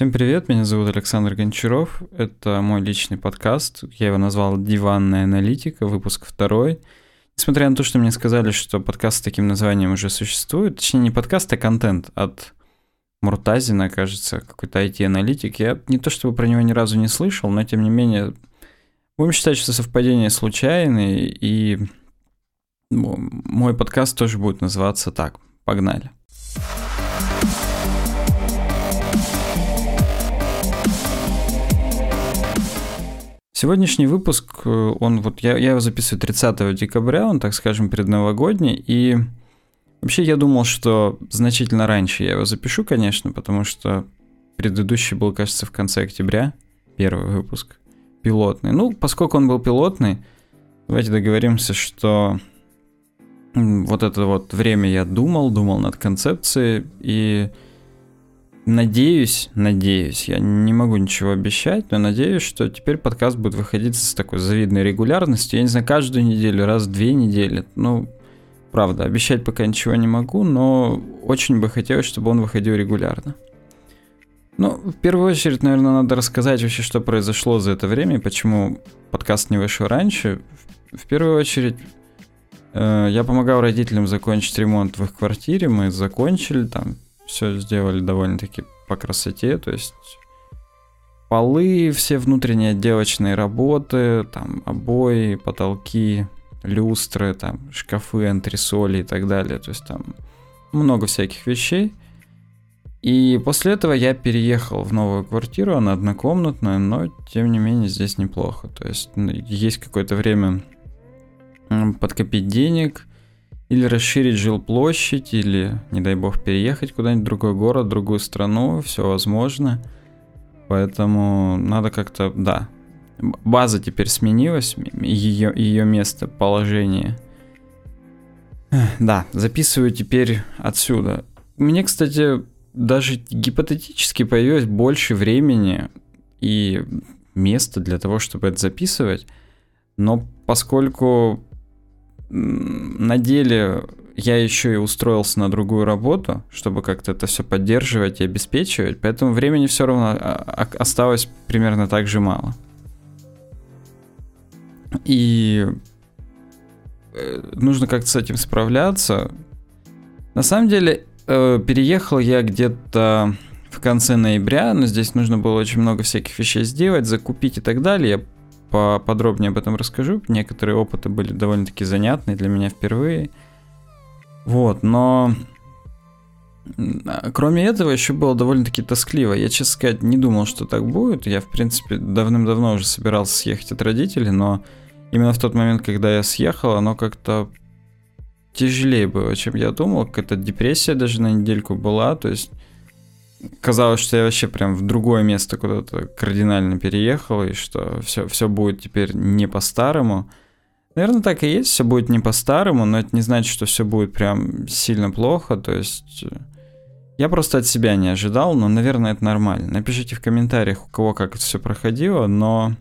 Всем привет, меня зовут Александр Гончаров. Это мой личный подкаст. Я его назвал «Диванная аналитика», выпуск второй. Несмотря на то, что мне сказали, что подкаст с таким названием уже существует, точнее не подкаст, а контент от Муртазина, кажется, какой-то IT-аналитик. Я не то чтобы про него ни разу не слышал, но тем не менее будем считать, что совпадение случайное, и мой подкаст тоже будет называться так. Погнали. Сегодняшний выпуск, э, он вот я, я его записываю 30 декабря, он, так скажем, предновогодний, и вообще я думал, что значительно раньше я его запишу, конечно, потому что предыдущий был, кажется, в конце октября, первый выпуск, пилотный. Ну, поскольку он был пилотный, давайте договоримся, что вот это вот время я думал, думал над концепцией, и Надеюсь, надеюсь, я не могу ничего обещать, но надеюсь, что теперь подкаст будет выходить с такой завидной регулярностью. Я не знаю, каждую неделю, раз в две недели. Ну, правда, обещать пока ничего не могу, но очень бы хотелось, чтобы он выходил регулярно. Ну, в первую очередь, наверное, надо рассказать вообще, что произошло за это время и почему подкаст не вышел раньше. В первую очередь, э, я помогал родителям закончить ремонт в их квартире, мы закончили, там все сделали довольно-таки по красоте, то есть полы, все внутренние отделочные работы, там обои, потолки, люстры, там шкафы, антресоли и так далее, то есть там много всяких вещей. И после этого я переехал в новую квартиру, она однокомнатная, но тем не менее здесь неплохо. То есть ну, есть какое-то время подкопить денег, или расширить жилплощадь, или, не дай бог, переехать куда-нибудь в другой город, в другую страну, все возможно. Поэтому надо как-то, да, база теперь сменилась, ее, ее место, положение. Да, записываю теперь отсюда. Мне, кстати, даже гипотетически появилось больше времени и места для того, чтобы это записывать. Но поскольку на деле я еще и устроился на другую работу, чтобы как-то это все поддерживать и обеспечивать, поэтому времени все равно а, а, осталось примерно так же мало. И э, нужно как-то с этим справляться. На самом деле, э, переехал я где-то в конце ноября, но здесь нужно было очень много всяких вещей сделать, закупить и так далее. Я поподробнее об этом расскажу. Некоторые опыты были довольно-таки занятные для меня впервые. Вот, но кроме этого еще было довольно-таки тоскливо. Я, честно сказать, не думал, что так будет. Я, в принципе, давным-давно уже собирался съехать от родителей, но именно в тот момент, когда я съехал, оно как-то тяжелее было, чем я думал. Какая-то депрессия даже на недельку была. То есть казалось, что я вообще прям в другое место куда-то кардинально переехал, и что все, все будет теперь не по-старому. Наверное, так и есть, все будет не по-старому, но это не значит, что все будет прям сильно плохо. То есть э, я просто от себя не ожидал, но, наверное, это нормально. Напишите в комментариях, у кого как это все проходило, но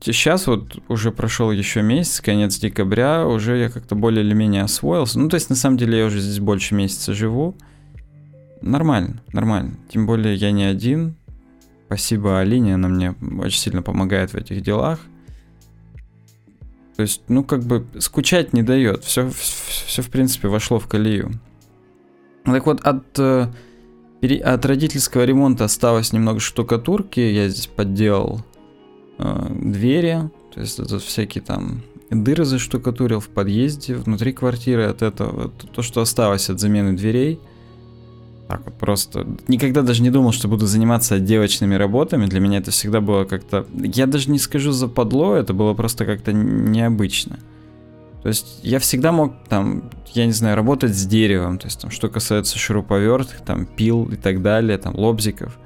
сейчас вот уже прошел еще месяц, конец декабря, уже я как-то более или менее освоился. Ну, то есть, на самом деле, я уже здесь больше месяца живу. Нормально, нормально. Тем более я не один. Спасибо Алине, она мне очень сильно помогает в этих делах. То есть, ну, как бы скучать не дает. Все, все в принципе, вошло в колею. Так вот, от, э, от родительского ремонта осталось немного штукатурки. Я здесь подделал э, двери. То есть, это всякие там дыры заштукатурил в подъезде, внутри квартиры. От этого, то, что осталось от замены дверей – так вот просто. Никогда даже не думал, что буду заниматься отделочными работами. Для меня это всегда было как-то... Я даже не скажу западло, это было просто как-то необычно. То есть я всегда мог там, я не знаю, работать с деревом, то есть там, что касается шуруповертов, там, пил и так далее, там, лобзиков.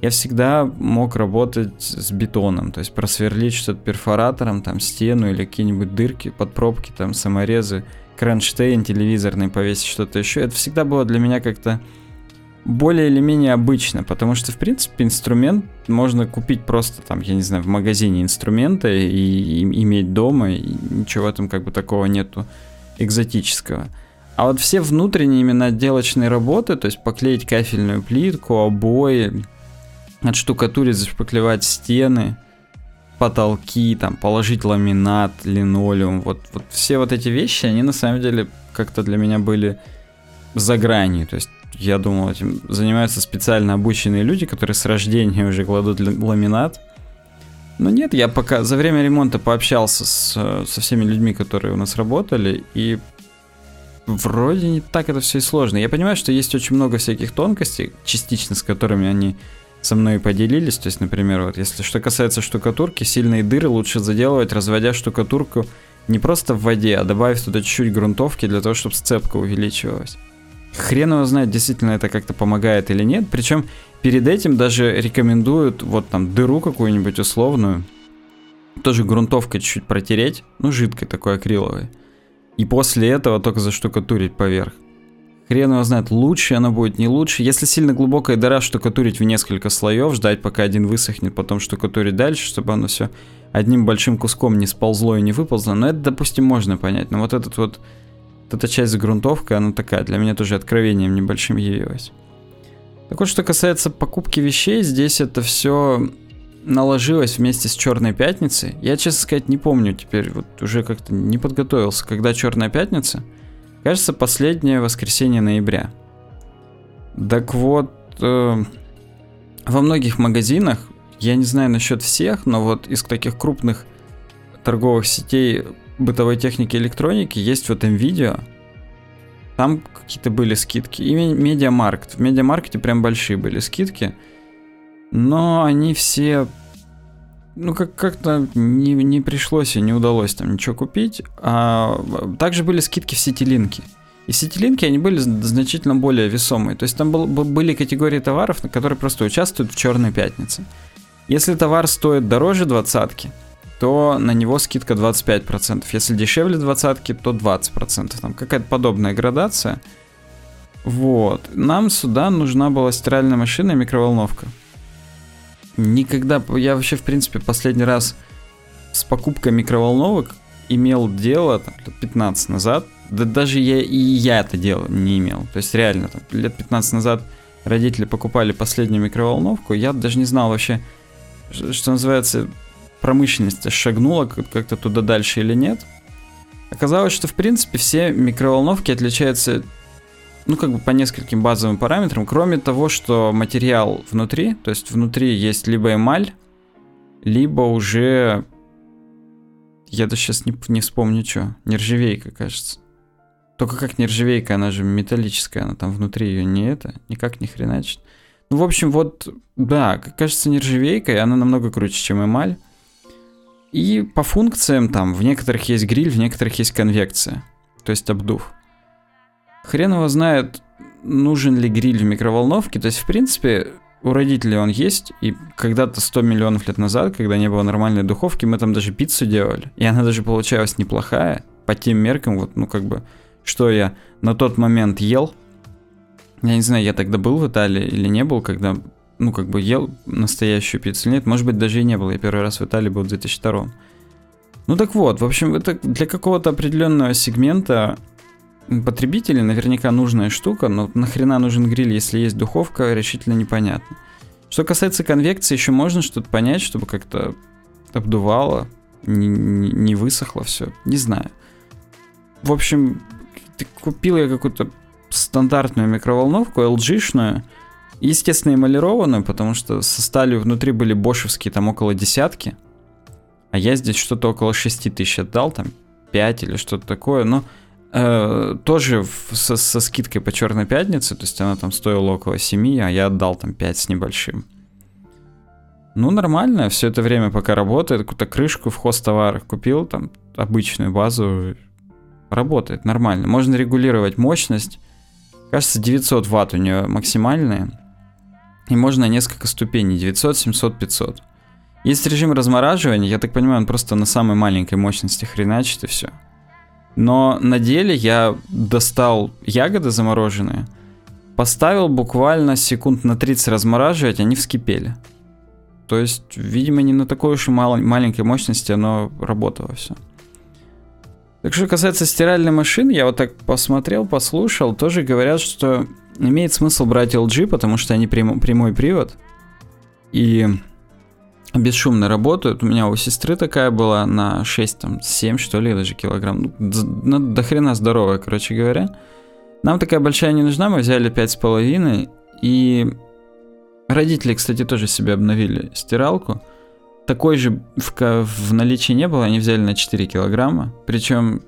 Я всегда мог работать с бетоном, то есть просверлить что-то перфоратором, там, стену или какие-нибудь дырки под пробки, там, саморезы, кронштейн телевизорный повесить, что-то еще. Это всегда было для меня как-то более или менее обычно, потому что, в принципе, инструмент можно купить просто там, я не знаю, в магазине инструменты и, и иметь дома, и ничего этом как бы такого нету экзотического. А вот все внутренние именно отделочные работы, то есть поклеить кафельную плитку, обои, отштукатурить, зашпаклевать стены, потолки, там, положить ламинат, линолеум, вот, вот все вот эти вещи, они на самом деле как-то для меня были за гранью, то есть я думал, этим занимаются специально обученные люди, которые с рождения уже кладут ламинат. Но нет, я пока за время ремонта пообщался с, со всеми людьми, которые у нас работали, и вроде не так это все и сложно. Я понимаю, что есть очень много всяких тонкостей, частично с которыми они со мной поделились. То есть, например, вот если что касается штукатурки, сильные дыры лучше заделывать, разводя штукатурку не просто в воде, а добавив туда чуть-чуть грунтовки для того, чтобы сцепка увеличивалась. Хрен его знает, действительно это как-то помогает или нет. Причем перед этим даже рекомендуют вот там дыру какую-нибудь условную, тоже грунтовкой чуть-чуть протереть, ну жидкой такой акриловой. И после этого только заштукатурить поверх. Хрен его знает, лучше она будет, не лучше. Если сильно глубокая дыра, штукатурить в несколько слоев, ждать пока один высохнет, потом штукатурить дальше, чтобы оно все одним большим куском не сползло и не выползло. Но это, допустим, можно понять. Но вот этот вот, эта часть с грунтовкой, она такая, для меня тоже откровением небольшим явилась. Так вот, что касается покупки вещей, здесь это все наложилось вместе с Черной пятницей. Я, честно сказать, не помню теперь, вот уже как-то не подготовился, когда Черная пятница – Кажется, последнее воскресенье ноября. Так вот, э, во многих магазинах, я не знаю насчет всех, но вот из таких крупных торговых сетей бытовой техники и электроники есть вот видео. Там какие-то были скидки. И MediaMarkt. В MediaMarkt'е прям большие были скидки. Но они все ну, как- как-то не, не пришлось и не удалось там ничего купить. А, также были скидки в сетилинке. И сетилинки, они были значительно более весомые. То есть там был, были категории товаров, которые просто участвуют в черной пятнице. Если товар стоит дороже двадцатки, то на него скидка 25%. Если дешевле двадцатки, то 20%. Там какая-то подобная градация. Вот. Нам сюда нужна была стиральная машина и микроволновка. Никогда, я вообще, в принципе, последний раз с покупкой микроволновок имел дело там, лет 15 назад. Да даже я и я это дело не имел. То есть реально, там, лет 15 назад родители покупали последнюю микроволновку, я даже не знал вообще, что называется, промышленность шагнула как-то туда дальше или нет. Оказалось, что в принципе все микроволновки отличаются ну, как бы по нескольким базовым параметрам, кроме того, что материал внутри, то есть внутри есть либо эмаль, либо уже, я даже сейчас не, не вспомню, что, нержавейка, кажется. Только как нержавейка, она же металлическая, она там внутри ее не это, никак не хреначит. Ну, в общем, вот, да, кажется, нержавейка, и она намного круче, чем эмаль. И по функциям там, в некоторых есть гриль, в некоторых есть конвекция, то есть обдув. Хрен его знает, нужен ли гриль в микроволновке. То есть, в принципе, у родителей он есть, и когда-то 100 миллионов лет назад, когда не было нормальной духовки, мы там даже пиццу делали, и она даже получалась неплохая, по тем меркам, вот, ну, как бы, что я на тот момент ел, я не знаю, я тогда был в Италии или не был, когда, ну, как бы, ел настоящую пиццу или нет, может быть, даже и не было, я первый раз в Италии был в 2002 ну так вот, в общем, это для какого-то определенного сегмента потребителей наверняка нужная штука, но нахрена нужен гриль, если есть духовка, решительно непонятно. Что касается конвекции, еще можно что-то понять, чтобы как-то обдувало, не, не, не высохло все. Не знаю. В общем, купил я какую-то стандартную микроволновку, LG-шную, естественно, эмалированную, потому что со сталью внутри были бошевские там около десятки, а я здесь что-то около 6 тысяч отдал, там 5 или что-то такое, но Э, тоже в, со, со скидкой по Черной пятнице, то есть она там стоила около 7, а я отдал там 5 с небольшим. Ну, нормально, все это время пока работает, какую-то крышку в хост товарах купил, там обычную базу, работает нормально. Можно регулировать мощность, кажется, 900 ватт у нее максимальная, и можно несколько ступеней, 900, 700, 500. Есть режим размораживания, я так понимаю, он просто на самой маленькой мощности хреначит и все. Но на деле я достал ягоды замороженные, поставил буквально секунд на 30 размораживать, они вскипели. То есть, видимо, не на такой уж и мал- маленькой мощности оно работало все. Так что касается стиральной машины, я вот так посмотрел, послушал, тоже говорят, что имеет смысл брать LG, потому что они прям, прямой привод и бесшумно работают. У меня у сестры такая была на 6, там, 7, что ли, даже килограмм. Ну, до хрена здоровая, короче говоря. Нам такая большая не нужна, мы взяли 5,5. И родители, кстати, тоже себе обновили стиралку. Такой же в, в наличии не было, они взяли на 4 килограмма. Причем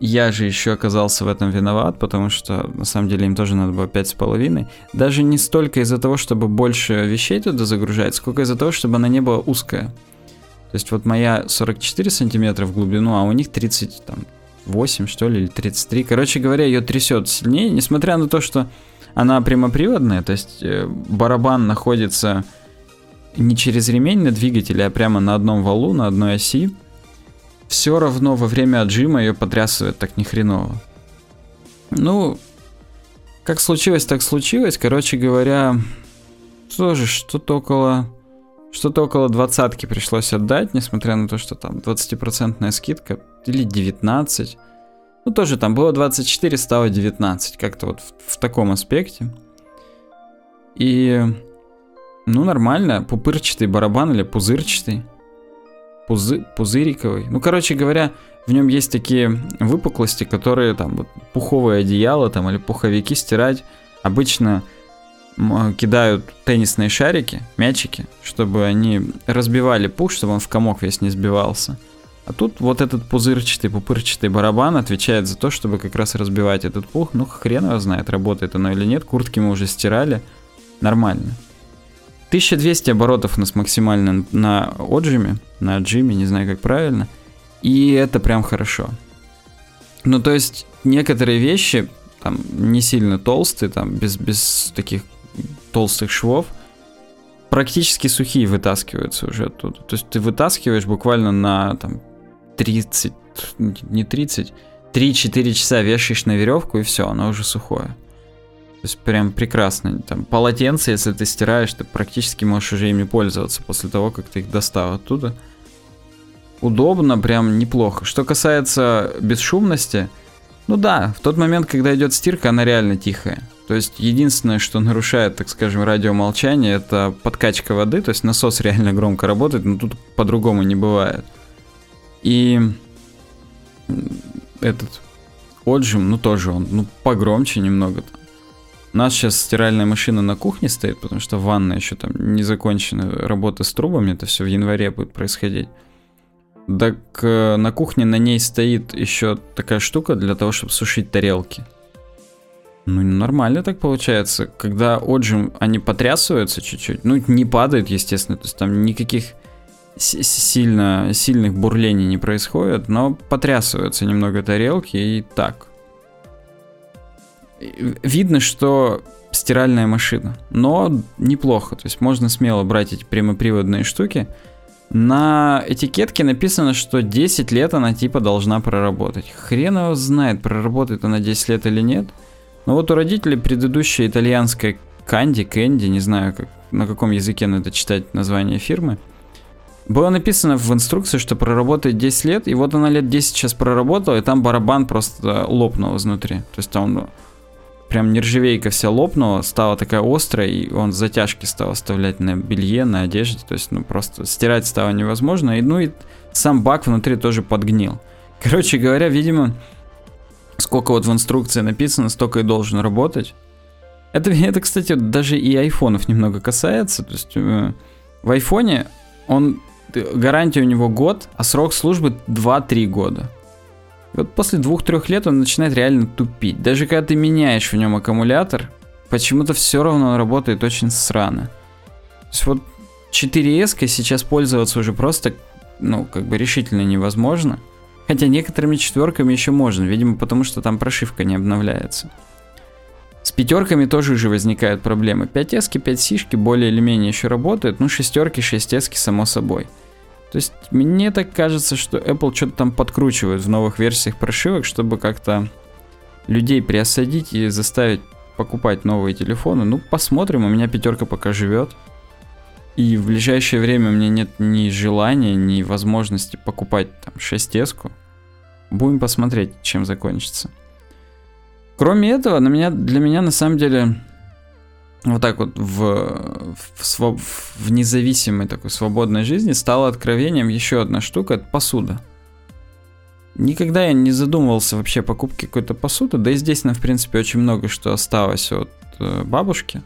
я же еще оказался в этом виноват, потому что на самом деле им тоже надо было 5,5. Даже не столько из-за того, чтобы больше вещей туда загружать, сколько из-за того, чтобы она не была узкая. То есть вот моя 44 сантиметра в глубину, а у них 38 что ли, или 33. Короче говоря, ее трясет сильнее, несмотря на то, что она прямоприводная, то есть э, барабан находится не через ремень на двигателе, а прямо на одном валу, на одной оси все равно во время отжима ее потрясывает так ни хреново. Ну, как случилось, так случилось. Короче говоря, тоже что-то около... Что-то около двадцатки пришлось отдать, несмотря на то, что там 20% скидка или 19. Ну, тоже там было 24, стало 19. Как-то вот в, в таком аспекте. И... Ну, нормально. Пупырчатый барабан или пузырчатый пузы, пузыриковый. Ну, короче говоря, в нем есть такие выпуклости, которые там вот, пуховые одеяла там или пуховики стирать обычно кидают теннисные шарики, мячики, чтобы они разбивали пух, чтобы он в комок весь не сбивался. А тут вот этот пузырчатый, пупырчатый барабан отвечает за то, чтобы как раз разбивать этот пух. Ну, хрен его знает, работает оно или нет. Куртки мы уже стирали. Нормально. 1200 оборотов у нас максимально на отжиме, на джиме, не знаю как правильно. И это прям хорошо. Ну, то есть, некоторые вещи, там, не сильно толстые, там, без, без таких толстых швов, практически сухие вытаскиваются уже оттуда. То есть, ты вытаскиваешь буквально на, там, 30, не 30, 3-4 часа вешаешь на веревку, и все, оно уже сухое. То есть прям прекрасно. Там полотенце, если ты стираешь, ты практически можешь уже ими пользоваться после того, как ты их достал оттуда. Удобно, прям неплохо. Что касается бесшумности, ну да, в тот момент, когда идет стирка, она реально тихая. То есть единственное, что нарушает, так скажем, радиомолчание, это подкачка воды, то есть насос реально громко работает, но тут по-другому не бывает. И этот отжим, ну тоже он, ну погромче немного. -то. У нас сейчас стиральная машина на кухне стоит, потому что ванна еще там не закончена работа с трубами, это все в январе будет происходить. Так э, на кухне на ней стоит еще такая штука для того, чтобы сушить тарелки. Ну, нормально так получается. Когда отжим, они потрясываются чуть-чуть. Ну, не падают, естественно. То есть там никаких сильно, сильных бурлений не происходит, но потрясываются немного тарелки и так видно, что стиральная машина, но неплохо, то есть можно смело брать эти прямоприводные штуки. На этикетке написано, что 10 лет она типа должна проработать. Хрен его знает, проработает она 10 лет или нет. Но вот у родителей предыдущая итальянская Канди, Кэнди, не знаю, как, на каком языке надо читать название фирмы, было написано в инструкции, что проработает 10 лет, и вот она лет 10 сейчас проработала, и там барабан просто лопнул изнутри. То есть там прям нержавейка вся лопнула, стала такая острая, и он затяжки стал оставлять на белье, на одежде, то есть, ну, просто стирать стало невозможно, и, ну, и сам бак внутри тоже подгнил. Короче говоря, видимо, сколько вот в инструкции написано, столько и должен работать. Это, это кстати, даже и айфонов немного касается, то есть э, в айфоне он, гарантия у него год, а срок службы 2-3 года. Вот после двух-трех лет он начинает реально тупить. Даже когда ты меняешь в нем аккумулятор, почему-то все равно он работает очень срано. То есть вот 4S сейчас пользоваться уже просто, ну, как бы решительно невозможно. Хотя некоторыми четверками еще можно, видимо, потому что там прошивка не обновляется. С пятерками тоже уже возникают проблемы. 5S, 5 более или менее еще работают, ну шестерки, 6S само собой. То есть мне так кажется, что Apple что-то там подкручивает в новых версиях прошивок, чтобы как-то людей приосадить и заставить покупать новые телефоны. Ну, посмотрим, у меня пятерка пока живет. И в ближайшее время у меня нет ни желания, ни возможности покупать там 6S. Будем посмотреть, чем закончится. Кроме этого, на меня, для меня на самом деле вот так вот в, в, в независимой такой свободной жизни стало откровением еще одна штука, это посуда. Никогда я не задумывался вообще о покупке какой-то посуды, да и здесь, на в принципе, очень много что осталось от э, бабушки.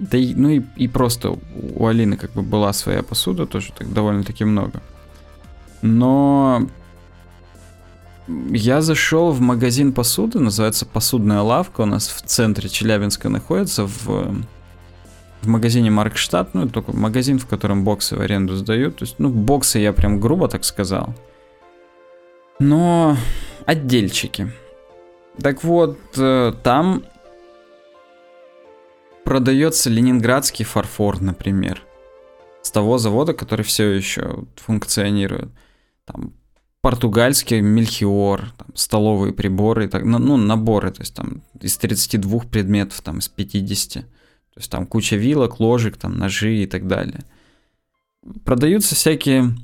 Да и, ну и, и просто у Алины как бы была своя посуда, тоже так довольно-таки много. Но я зашел в магазин посуды, называется посудная лавка, у нас в центре Челябинска находится, в, в магазине Маркштадт, ну, только магазин, в котором боксы в аренду сдают. То есть, ну, боксы я прям грубо так сказал. Но отдельчики. Так вот, э, там продается ленинградский фарфор, например. С того завода, который все еще функционирует. Там португальский мельхиор, там, столовые приборы, так, ну, ну, наборы, то есть там из 32 предметов, там из 50. То есть там куча вилок, ложек, там ножи и так далее. Продаются всякие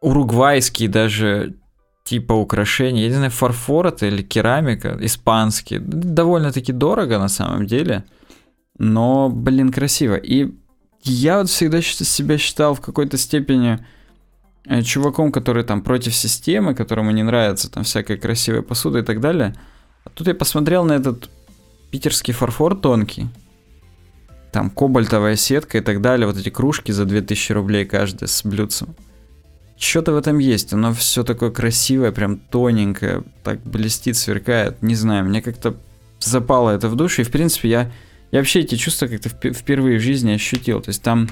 уругвайские даже типа украшения. Я не знаю, фарфор это или керамика, испанские. Довольно-таки дорого на самом деле. Но, блин, красиво. И я вот всегда себя считал в какой-то степени чуваком, который там против системы, которому не нравится там всякая красивая посуда и так далее. А тут я посмотрел на этот питерский фарфор тонкий. Там кобальтовая сетка и так далее. Вот эти кружки за 2000 рублей каждая с блюдцем. Что-то в этом есть. Оно все такое красивое, прям тоненькое, так блестит, сверкает. Не знаю, мне как-то запало это в душу. И, в принципе, я, я вообще эти чувства как-то впервые в жизни ощутил. То есть там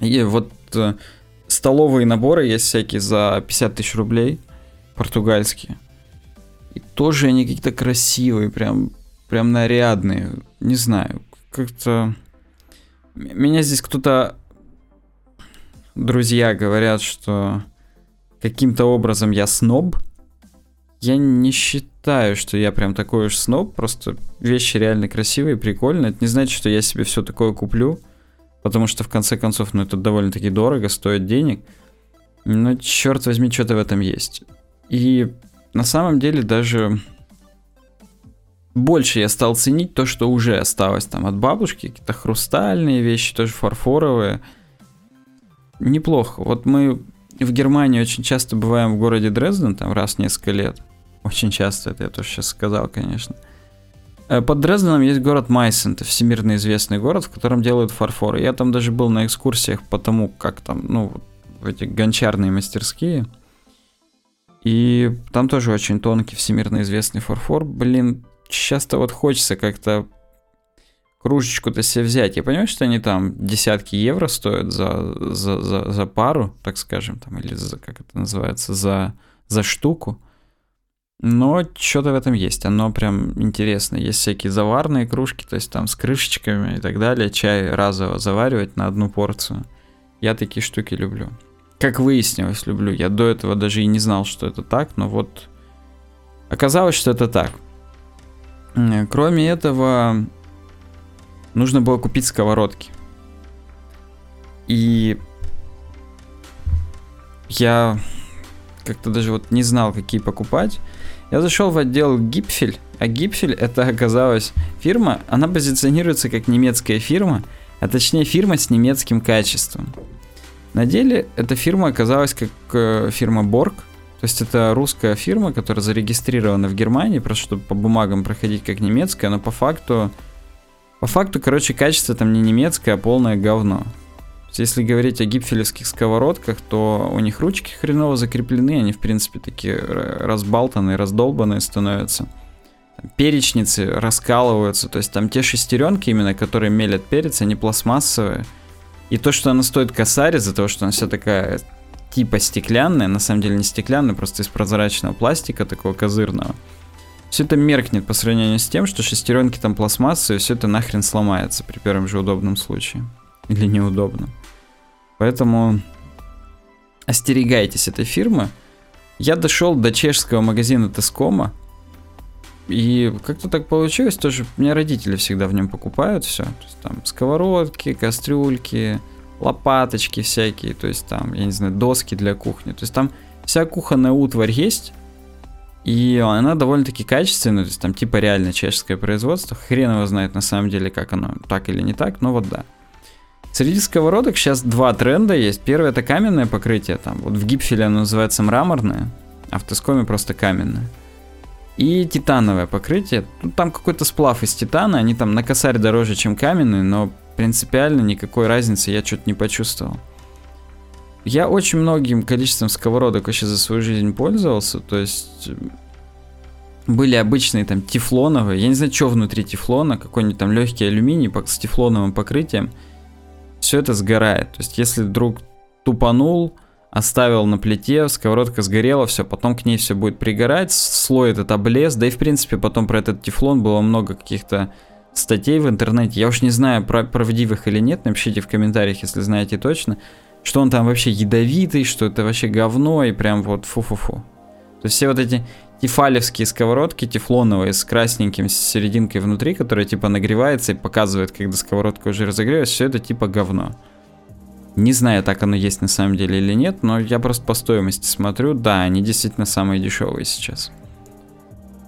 и вот э, столовые наборы есть всякие за 50 тысяч рублей, португальские. И тоже они какие-то красивые, прям, прям нарядные. Не знаю, как-то... Меня здесь кто-то... Друзья говорят, что каким-то образом я сноб. Я не считаю, что я прям такой уж сноб, просто вещи реально красивые, прикольные. Это не значит, что я себе все такое куплю потому что в конце концов, ну это довольно-таки дорого, стоит денег. Но черт возьми, что-то в этом есть. И на самом деле даже больше я стал ценить то, что уже осталось там от бабушки, какие-то хрустальные вещи, тоже фарфоровые. Неплохо. Вот мы в Германии очень часто бываем в городе Дрезден, там раз в несколько лет. Очень часто, это я тоже сейчас сказал, конечно. Под Дрезденом есть город Майсен, это всемирно известный город, в котором делают фарфор. Я там даже был на экскурсиях по тому, как там, ну, в эти гончарные мастерские. И там тоже очень тонкий, всемирно известный фарфор. Блин, часто вот хочется как-то кружечку-то себе взять. Я понимаю, что они там десятки евро стоят за, за, за, за пару, так скажем, там, или за, как это называется, за, за штуку. Но что-то в этом есть, оно прям интересно. Есть всякие заварные кружки, то есть там с крышечками и так далее. Чай разово заваривать на одну порцию. Я такие штуки люблю. Как выяснилось, люблю. Я до этого даже и не знал, что это так, но вот оказалось, что это так. Кроме этого, нужно было купить сковородки. И я как-то даже вот не знал, какие покупать. Я зашел в отдел Гипфель, а Гипфель это оказалась фирма, она позиционируется как немецкая фирма, а точнее фирма с немецким качеством. На деле эта фирма оказалась как э, фирма Borg, то есть это русская фирма, которая зарегистрирована в Германии, просто чтобы по бумагам проходить как немецкая, но по факту, по факту, короче, качество там не немецкое, а полное говно. Если говорить о гипфелевских сковородках, то у них ручки хреново закреплены, они в принципе такие разбалтанные, раздолбанные становятся. Перечницы раскалываются, то есть там те шестеренки именно, которые мелят перец, они пластмассовые. И то, что она стоит косарь из-за того, что она вся такая типа стеклянная, на самом деле не стеклянная, просто из прозрачного пластика такого козырного. Все это меркнет по сравнению с тем, что шестеренки там пластмассовые, все это нахрен сломается при первом же удобном случае. Или неудобном. Поэтому остерегайтесь этой фирмы. Я дошел до чешского магазина Тескома. И как-то так получилось, тоже у меня родители всегда в нем покупают все. То есть там сковородки, кастрюльки, лопаточки всякие, то есть там, я не знаю, доски для кухни. То есть там вся кухонная утварь есть, и она довольно-таки качественная, то есть там типа реально чешское производство. Хрен его знает на самом деле, как оно, так или не так, но вот да. Среди сковородок сейчас два тренда есть. Первый это каменное покрытие, там вот в гипфеле оно называется мраморное, а в Тескоме просто каменное. И титановое покрытие. Ну, там какой-то сплав из титана, они там на косарь дороже, чем каменные, но принципиально никакой разницы я что-то не почувствовал. Я очень многим количеством сковородок вообще за свою жизнь пользовался, то есть были обычные там тефлоновые, я не знаю, что внутри тефлона, какой-нибудь там легкий алюминий с тефлоновым покрытием – все это сгорает. То есть, если вдруг тупанул, оставил на плите, сковородка сгорела, все, потом к ней все будет пригорать, слой этот облез, да и в принципе потом про этот тефлон было много каких-то статей в интернете. Я уж не знаю, правдивых или нет, напишите в комментариях, если знаете точно, что он там вообще ядовитый, что это вообще говно и прям вот фу-фу-фу. То есть все вот эти тефалевские сковородки тефлоновые с красненьким серединкой внутри, которая типа нагревается и показывает, когда сковородка уже разогрелась, все это типа говно. Не знаю, так оно есть на самом деле или нет, но я просто по стоимости смотрю, да, они действительно самые дешевые сейчас.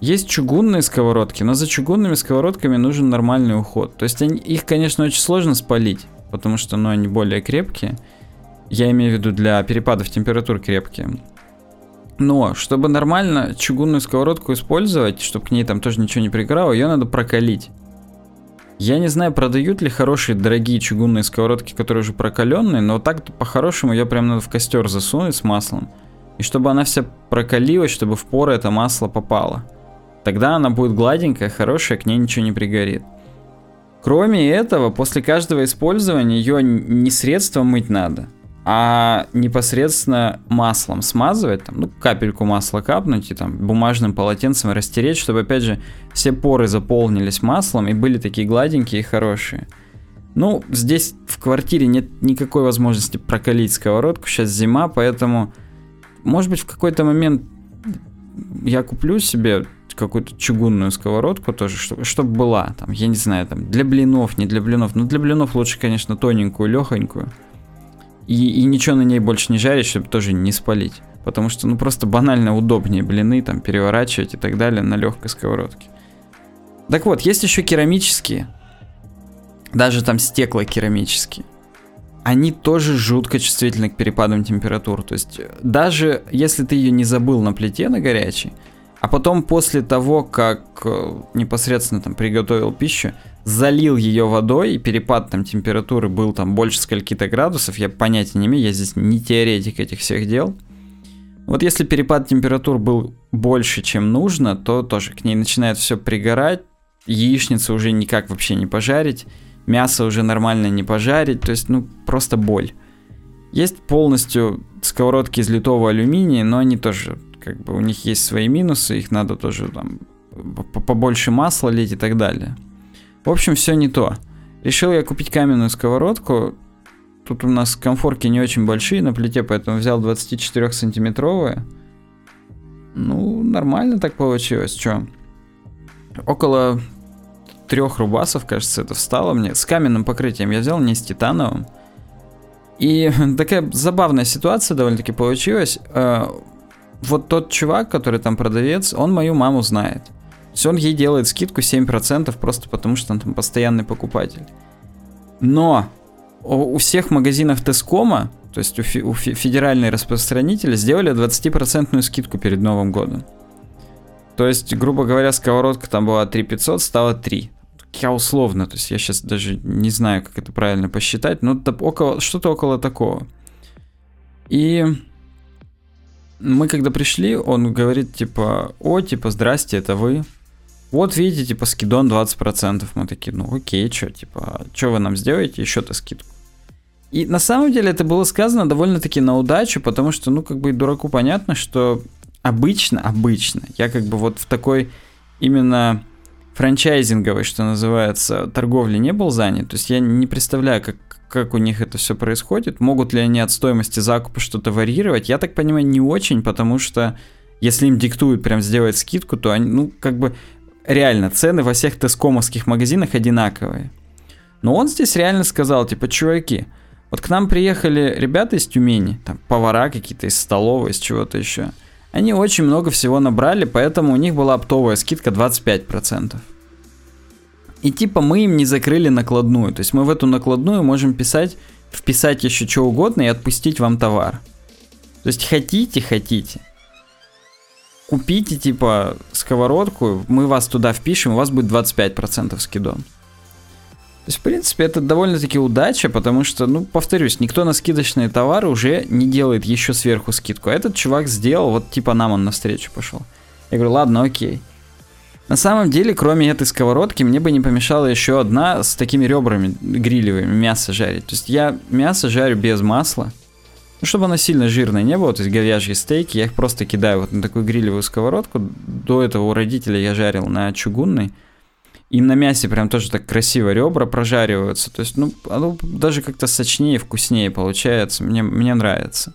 Есть чугунные сковородки, но за чугунными сковородками нужен нормальный уход. То есть они, их, конечно, очень сложно спалить, потому что ну, они более крепкие. Я имею в виду для перепадов температур крепкие. Но, чтобы нормально чугунную сковородку использовать, чтобы к ней там тоже ничего не пригорало, ее надо прокалить. Я не знаю, продают ли хорошие дорогие чугунные сковородки, которые уже прокаленные, но так по-хорошему ее прям надо в костер засунуть с маслом. И чтобы она вся прокалилась, чтобы в поры это масло попало. Тогда она будет гладенькая, хорошая, к ней ничего не пригорит. Кроме этого, после каждого использования ее не средством мыть надо, а непосредственно маслом смазывать, там, ну, капельку масла капнуть и там бумажным полотенцем растереть, чтобы, опять же, все поры заполнились маслом и были такие гладенькие и хорошие. Ну, здесь в квартире нет никакой возможности прокалить сковородку, сейчас зима, поэтому, может быть, в какой-то момент я куплю себе какую-то чугунную сковородку тоже, чтобы, чтобы была, там, я не знаю, там, для блинов, не для блинов, но для блинов лучше, конечно, тоненькую, легонькую. И, и ничего на ней больше не жарить, чтобы тоже не спалить. Потому что, ну, просто банально удобнее блины там переворачивать и так далее на легкой сковородке. Так вот, есть еще керамические. Даже там стеклокерамические. Они тоже жутко чувствительны к перепадам температур. То есть, даже если ты ее не забыл на плите на горячей, а потом после того, как э, непосредственно там приготовил пищу, залил ее водой, и перепад там температуры был там больше скольки-то градусов, я понятия не имею, я здесь не теоретик этих всех дел. Вот если перепад температур был больше, чем нужно, то тоже к ней начинает все пригорать, яичницу уже никак вообще не пожарить, мясо уже нормально не пожарить, то есть, ну, просто боль. Есть полностью сковородки из литого алюминия, но они тоже, как бы, у них есть свои минусы, их надо тоже там побольше масла лить и так далее. В общем, все не то. Решил я купить каменную сковородку. Тут у нас комфорки не очень большие на плите, поэтому взял 24-сантиметровые. Ну, нормально так получилось. Что? Около трех рубасов, кажется, это встало мне. С каменным покрытием я взял, не с титановым. И такая забавная ситуация довольно-таки получилась. Э, вот тот чувак, который там продавец, он мою маму знает есть он ей делает скидку 7% просто потому, что он там постоянный покупатель. Но у всех магазинов Тескома, то есть у, фи- у фи- федеральные распространители, сделали 20% скидку перед Новым годом. То есть, грубо говоря, сковородка там была 3500, стала 3. Я условно, то есть я сейчас даже не знаю, как это правильно посчитать, но около, что-то около такого. И мы когда пришли, он говорит типа, о, типа, здрасте, это вы. Вот видите, типа, скидон 20%. Мы такие, ну окей, что, типа, что вы нам сделаете, еще-то скидку. И на самом деле это было сказано довольно-таки на удачу, потому что, ну, как бы дураку понятно, что обычно, обычно, я как бы вот в такой именно франчайзинговой, что называется, торговле не был занят. То есть я не представляю, как, как у них это все происходит. Могут ли они от стоимости закупа что-то варьировать? Я так понимаю, не очень, потому что если им диктуют прям сделать скидку, то они, ну, как бы реально, цены во всех тескомовских магазинах одинаковые. Но он здесь реально сказал, типа, чуваки, Вот к нам приехали ребята из Тюмени, там повара какие-то из столовой, из чего-то еще. Они очень много всего набрали, поэтому у них была оптовая скидка 25%. И типа мы им не закрыли накладную. То есть мы в эту накладную можем писать, вписать еще что угодно и отпустить вам товар. То есть хотите, хотите. Купите типа сковородку, мы вас туда впишем, у вас будет 25% скидон. То есть, в принципе, это довольно-таки удача, потому что, ну, повторюсь, никто на скидочные товары уже не делает еще сверху скидку. А этот чувак сделал, вот типа нам он навстречу пошел. Я говорю, ладно, окей. На самом деле, кроме этой сковородки, мне бы не помешала еще одна с такими ребрами грилевыми, мясо жарить. То есть я мясо жарю без масла, ну, чтобы оно сильно жирное не было, то есть говяжьи стейки, я их просто кидаю вот на такую грилевую сковородку. До этого у родителей я жарил на чугунной. И на мясе прям тоже так красиво ребра прожариваются. То есть, ну, оно даже как-то сочнее, вкуснее получается. Мне, мне нравится.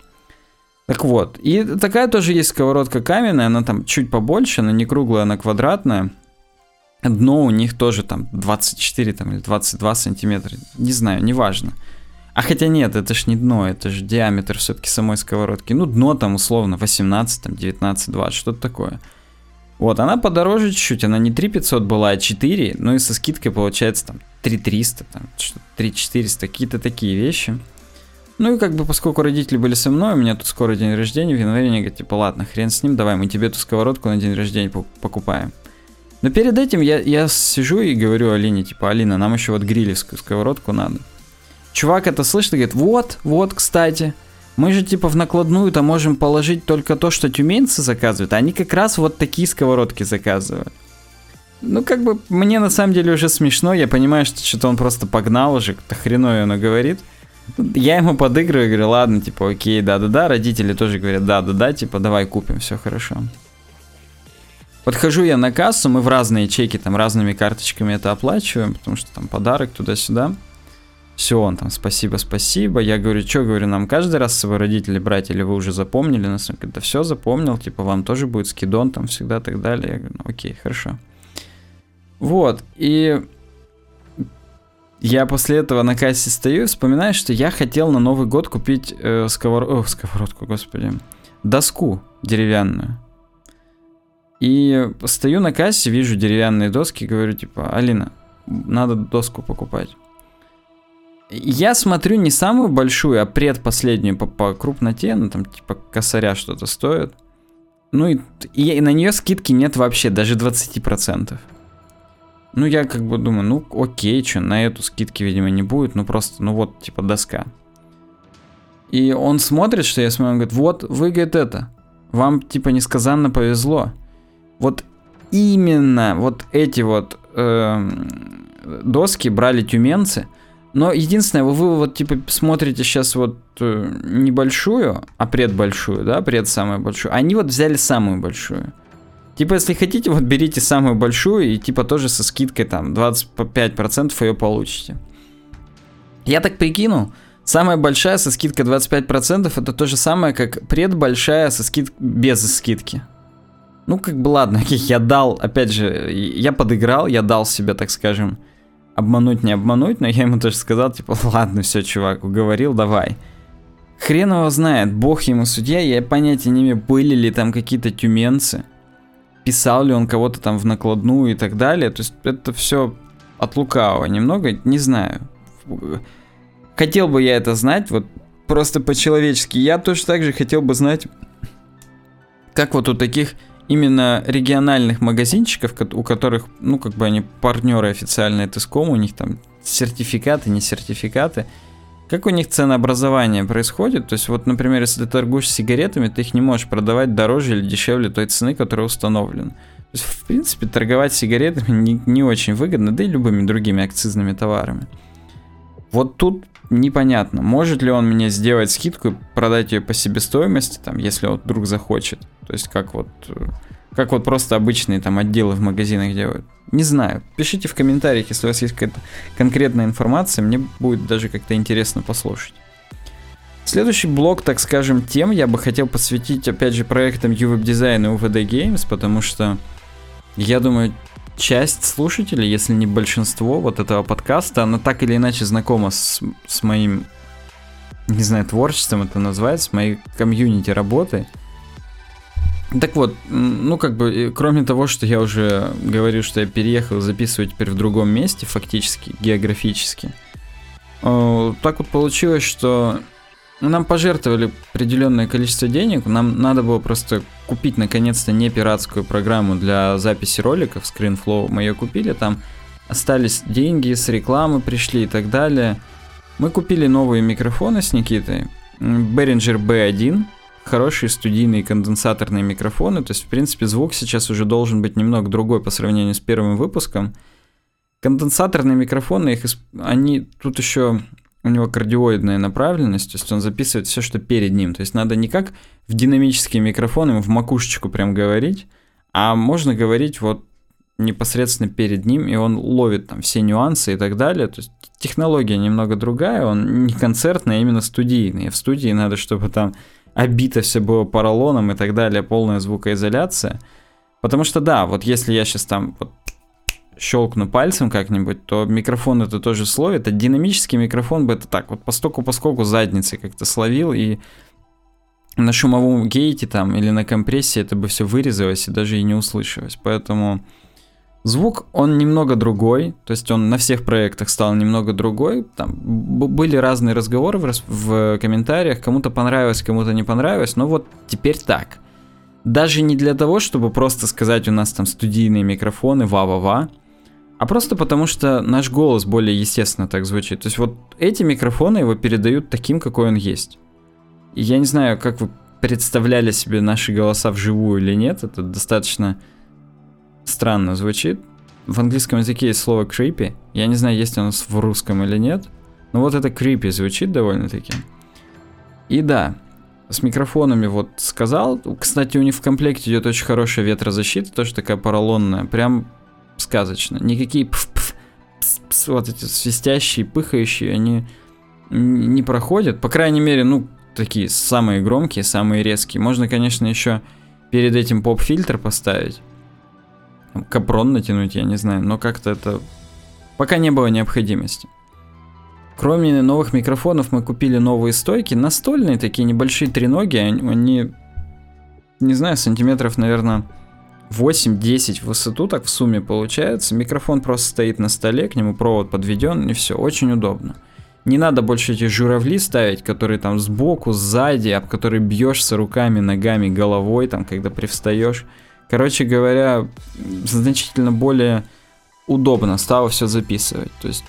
Так вот, и такая тоже есть сковородка каменная, она там чуть побольше, она не круглая, она квадратная. Дно у них тоже там 24 там, или 22 сантиметра, не знаю, неважно. А хотя нет, это ж не дно, это же диаметр все-таки самой сковородки. Ну, дно там условно 18, там 19, 20, что-то такое. Вот, она подороже чуть-чуть, она не 3 500 была, а 4, ну и со скидкой получается там 3 300, там, 3 400, какие-то такие вещи. Ну и как бы, поскольку родители были со мной, у меня тут скоро день рождения, в январе они говорят, типа, ладно, хрен с ним, давай, мы тебе эту сковородку на день рождения покупаем. Но перед этим я, я сижу и говорю Алине, типа, Алина, нам еще вот грилевскую сковородку надо. Чувак это слышит и говорит, вот, вот, кстати, мы же типа в накладную-то можем положить только то, что тюменцы заказывают, а они как раз вот такие сковородки заказывают. Ну, как бы, мне на самом деле уже смешно, я понимаю, что что-то он просто погнал уже, как-то хреновее оно говорит. Я ему подыгрываю, говорю, ладно, типа, окей, да-да-да, родители тоже говорят, да-да-да, типа, давай купим, все хорошо. Подхожу я на кассу, мы в разные чеки, там, разными карточками это оплачиваем, потому что там подарок туда-сюда. Все, он там, спасибо, спасибо. Я говорю, что, говорю, нам каждый раз с собой родители брать, или вы уже запомнили? Нас он говорит, да все запомнил, типа, вам тоже будет скидон там всегда, так далее. Я говорю, ну окей, хорошо. Вот, и я после этого на кассе стою и вспоминаю, что я хотел на Новый год купить э, сковор... О, сковородку, господи, доску деревянную. И стою на кассе, вижу деревянные доски, говорю, типа, Алина, надо доску покупать. Я смотрю не самую большую, а предпоследнюю по, по крупноте, ну там типа косаря что-то стоит. Ну и, и, и на нее скидки нет вообще, даже 20%. Ну я как бы думаю, ну окей, что, на эту скидки, видимо, не будет, ну просто, ну вот, типа доска. И он смотрит, что я смотрю, он говорит, вот, вы, говорит, это, вам, типа, несказанно повезло. Вот именно вот эти вот э, доски брали тюменцы – но единственное, вы вот типа смотрите сейчас вот э, небольшую, а пред большую, да, пред самую большую. Они вот взяли самую большую. Типа, если хотите, вот берите самую большую и типа тоже со скидкой там 25% ее получите. Я так прикинул, самая большая со скидкой 25% это то же самое, как предбольшая со скид... без скидки. Ну, как бы ладно, я дал, опять же, я подыграл, я дал себе, так скажем, обмануть не обмануть, но я ему тоже сказал, типа, ладно, все, чувак, уговорил, давай. Хрен его знает, бог ему судья, я понятия не имею, были ли там какие-то тюменцы, писал ли он кого-то там в накладную и так далее. То есть это все от лукавого немного, не знаю. Хотел бы я это знать, вот просто по-человечески. Я точно так же хотел бы знать, как вот у таких именно региональных магазинчиков, у которых, ну, как бы они партнеры официальные Теском, у них там сертификаты, не сертификаты, как у них ценообразование происходит? То есть, вот, например, если ты торгуешь сигаретами, ты их не можешь продавать дороже или дешевле той цены, которая установлена. То есть, в принципе, торговать сигаретами не, не очень выгодно, да и любыми другими акцизными товарами. Вот тут непонятно, может ли он мне сделать скидку продать ее по себестоимости, там, если он вдруг захочет. То есть как вот, как вот просто обычные там отделы в магазинах делают. Не знаю. Пишите в комментариях, если у вас есть какая-то конкретная информация, мне будет даже как-то интересно послушать. Следующий блок, так скажем, тем я бы хотел посвятить, опять же, проектам UWeb Design и UVD Games, потому что я думаю, часть слушателей, если не большинство вот этого подкаста, она так или иначе знакома с, с моим не знаю, творчеством это называется, моей комьюнити работы. Так вот, ну как бы, кроме того, что я уже говорю, что я переехал записывать теперь в другом месте, фактически, географически, так вот получилось, что нам пожертвовали определенное количество денег, нам надо было просто купить наконец-то не пиратскую программу для записи роликов, ScreenFlow мы ее купили, там остались деньги с рекламы пришли и так далее. Мы купили новые микрофоны с Никитой, Behringer B1, хорошие студийные конденсаторные микрофоны, то есть в принципе звук сейчас уже должен быть немного другой по сравнению с первым выпуском. Конденсаторные микрофоны, их, они тут еще у него кардиоидная направленность, то есть он записывает все, что перед ним. То есть надо не как в динамические микрофоны, в макушечку прям говорить, а можно говорить вот непосредственно перед ним, и он ловит там все нюансы и так далее. То есть технология немного другая, он не концертный, а именно студийный. В студии надо, чтобы там обито все было поролоном и так далее, полная звукоизоляция. Потому что да, вот если я сейчас там вот щелкну пальцем как-нибудь, то микрофон это тоже словит, а динамический микрофон бы это так вот постоку поскольку задницей как-то словил и на шумовом гейте там или на компрессии это бы все вырезалось и даже и не услышалось. Поэтому звук, он немного другой, то есть он на всех проектах стал немного другой. Там были разные разговоры в, в комментариях, кому-то понравилось, кому-то не понравилось, но вот теперь так. Даже не для того, чтобы просто сказать, у нас там студийные микрофоны, ва-ва-ва, а просто потому, что наш голос более естественно так звучит. То есть вот эти микрофоны его передают таким, какой он есть. И я не знаю, как вы представляли себе наши голоса вживую или нет. Это достаточно странно звучит. В английском языке есть слово creepy. Я не знаю, есть нас в русском или нет. Но вот это creepy звучит довольно-таки. И да, с микрофонами вот сказал. Кстати, у них в комплекте идет очень хорошая ветрозащита, тоже такая поролонная. Прям сказочно. Никакие пф -пф, пс -пс, вот эти свистящие, пыхающие, они не проходят. По крайней мере, ну, такие самые громкие, самые резкие. Можно, конечно, еще перед этим поп-фильтр поставить. Капрон натянуть, я не знаю, но как-то это... Пока не было необходимости. Кроме новых микрофонов мы купили новые стойки, настольные такие небольшие треноги, они, не знаю, сантиметров, наверное, 8-10 в высоту так в сумме получается. Микрофон просто стоит на столе, к нему провод подведен, и все, очень удобно. Не надо больше эти журавли ставить, которые там сбоку, сзади, об которые бьешься руками, ногами, головой, там, когда привстаешь. Короче говоря, значительно более удобно стало все записывать. То есть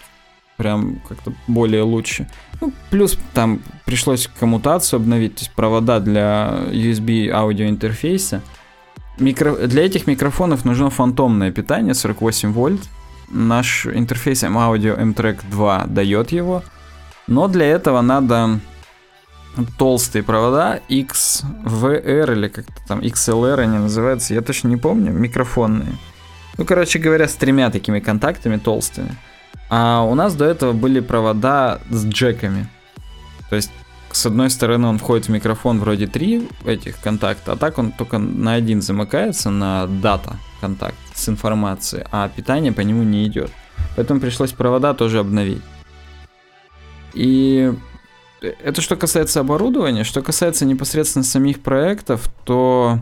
прям как-то более лучше. Ну, плюс там пришлось коммутацию обновить, то есть провода для USB аудиоинтерфейса. Микро... Для этих микрофонов нужно фантомное питание 48 вольт. Наш интерфейс M-Audio M-Track 2 дает его. Но для этого надо толстые провода XVR или как-то там XLR они называются, я точно не помню, микрофонные. Ну, короче говоря, с тремя такими контактами толстыми. А у нас до этого были провода с джеками. То есть с одной стороны он входит в микрофон вроде три этих контакта, а так он только на один замыкается, на дата контакт с информацией, а питание по нему не идет. Поэтому пришлось провода тоже обновить. И это что касается оборудования. Что касается непосредственно самих проектов, то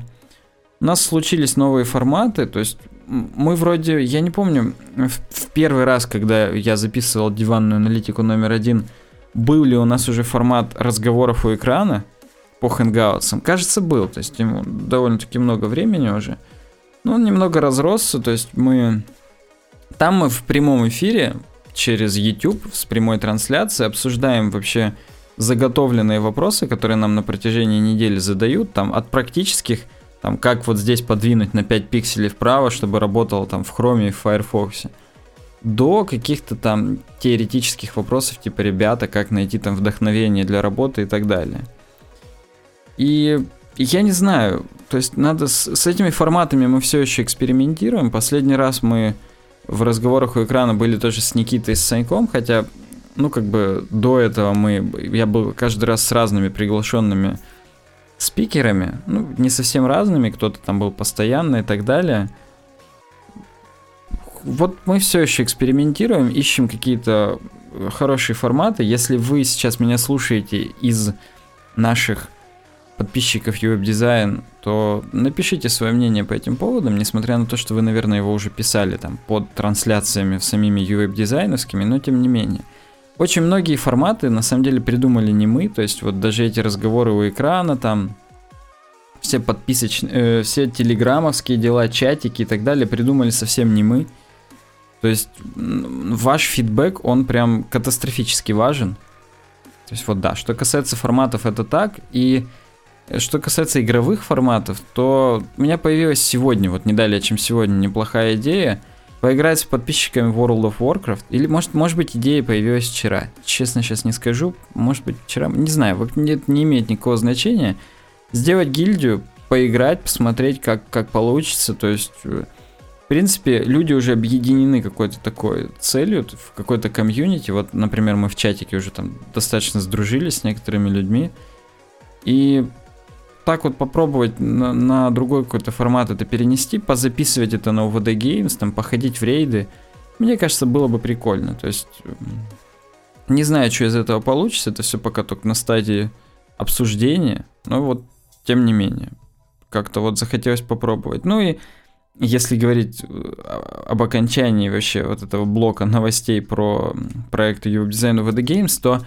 у нас случились новые форматы. То есть мы вроде, я не помню, в первый раз, когда я записывал диванную аналитику номер один, был ли у нас уже формат разговоров у экрана по хэнгаутсам? Кажется, был. То есть ему довольно-таки много времени уже. Но он немного разросся. То есть мы... Там мы в прямом эфире через YouTube с прямой трансляцией обсуждаем вообще заготовленные вопросы, которые нам на протяжении недели задают, там от практических, там как вот здесь подвинуть на 5 пикселей вправо, чтобы работало там в Chrome и в Firefox, до каких-то там теоретических вопросов, типа, ребята, как найти там вдохновение для работы и так далее. И я не знаю, то есть надо с, с этими форматами мы все еще экспериментируем. Последний раз мы в разговорах у экрана были тоже с Никитой и с Саньком, хотя, ну, как бы до этого мы, я был каждый раз с разными приглашенными спикерами, ну, не совсем разными, кто-то там был постоянно и так далее – вот мы все еще экспериментируем, ищем какие-то хорошие форматы. Если вы сейчас меня слушаете из наших подписчиков UWeb Design, то напишите свое мнение по этим поводам, несмотря на то, что вы, наверное, его уже писали там под трансляциями в самими UWeb дизайновскими, но тем не менее. Очень многие форматы на самом деле придумали не мы, то есть вот даже эти разговоры у экрана, там все подписочные, э, все телеграммовские дела, чатики и так далее придумали совсем не мы. То есть ваш фидбэк, он прям катастрофически важен. То есть вот да, что касается форматов, это так. И что касается игровых форматов, то у меня появилась сегодня, вот не далее, чем сегодня, неплохая идея поиграть с подписчиками World of Warcraft. Или, может, может быть, идея появилась вчера. Честно, сейчас не скажу. Может быть, вчера. Не знаю, это не имеет никакого значения. Сделать гильдию, поиграть, посмотреть, как, как получится. То есть, э, в принципе, люди уже объединены какой-то такой целью, в какой-то комьюнити. Вот, например, мы в чатике уже там достаточно сдружились с некоторыми людьми. И так вот попробовать на, на другой какой-то формат это перенести, позаписывать это на UVD Games, там, походить в рейды, мне кажется, было бы прикольно. То есть, не знаю, что из этого получится, это все пока только на стадии обсуждения, но вот, тем не менее, как-то вот захотелось попробовать. Ну и если говорить э, об окончании вообще вот этого блока новостей про проекты UWeb Design UVD Games, то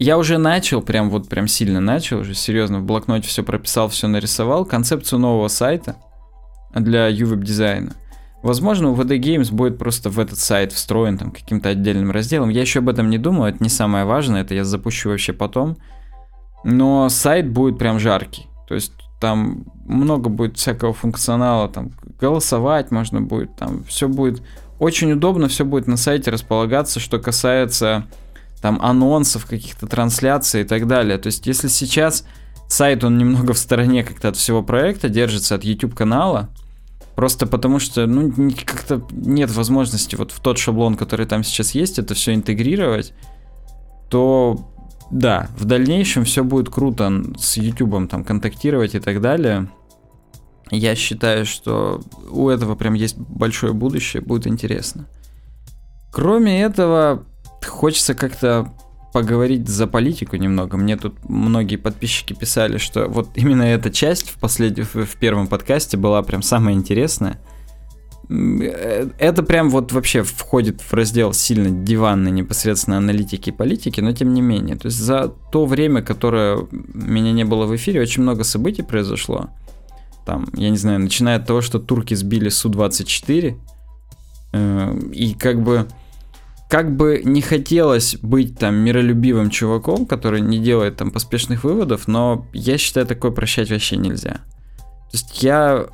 я уже начал, прям вот прям сильно начал, уже серьезно в блокноте все прописал, все нарисовал, концепцию нового сайта для UWeb дизайна. Возможно, у VD Games будет просто в этот сайт встроен там каким-то отдельным разделом. Я еще об этом не думал, это не самое важное, это я запущу вообще потом. Но сайт будет прям жаркий. То есть там много будет всякого функционала, там голосовать можно будет, там все будет очень удобно, все будет на сайте располагаться, что касается там анонсов, каких-то трансляций и так далее. То есть, если сейчас сайт, он немного в стороне как-то от всего проекта, держится от YouTube канала, просто потому что, ну, как-то нет возможности вот в тот шаблон, который там сейчас есть, это все интегрировать, то да, в дальнейшем все будет круто с YouTube там контактировать и так далее. Я считаю, что у этого прям есть большое будущее, будет интересно. Кроме этого, хочется как-то поговорить за политику немного. Мне тут многие подписчики писали, что вот именно эта часть в, последнем, в первом подкасте была прям самая интересная. Э, это прям вот вообще входит в раздел сильно диванной непосредственно аналитики и политики, но тем не менее. То есть за то время, которое меня не было в эфире, очень много событий произошло. Там, я не знаю, начиная от того, что турки сбили Су-24, э, и как бы как бы не хотелось быть там миролюбивым чуваком, который не делает там поспешных выводов, но я считаю, такое прощать вообще нельзя. То есть я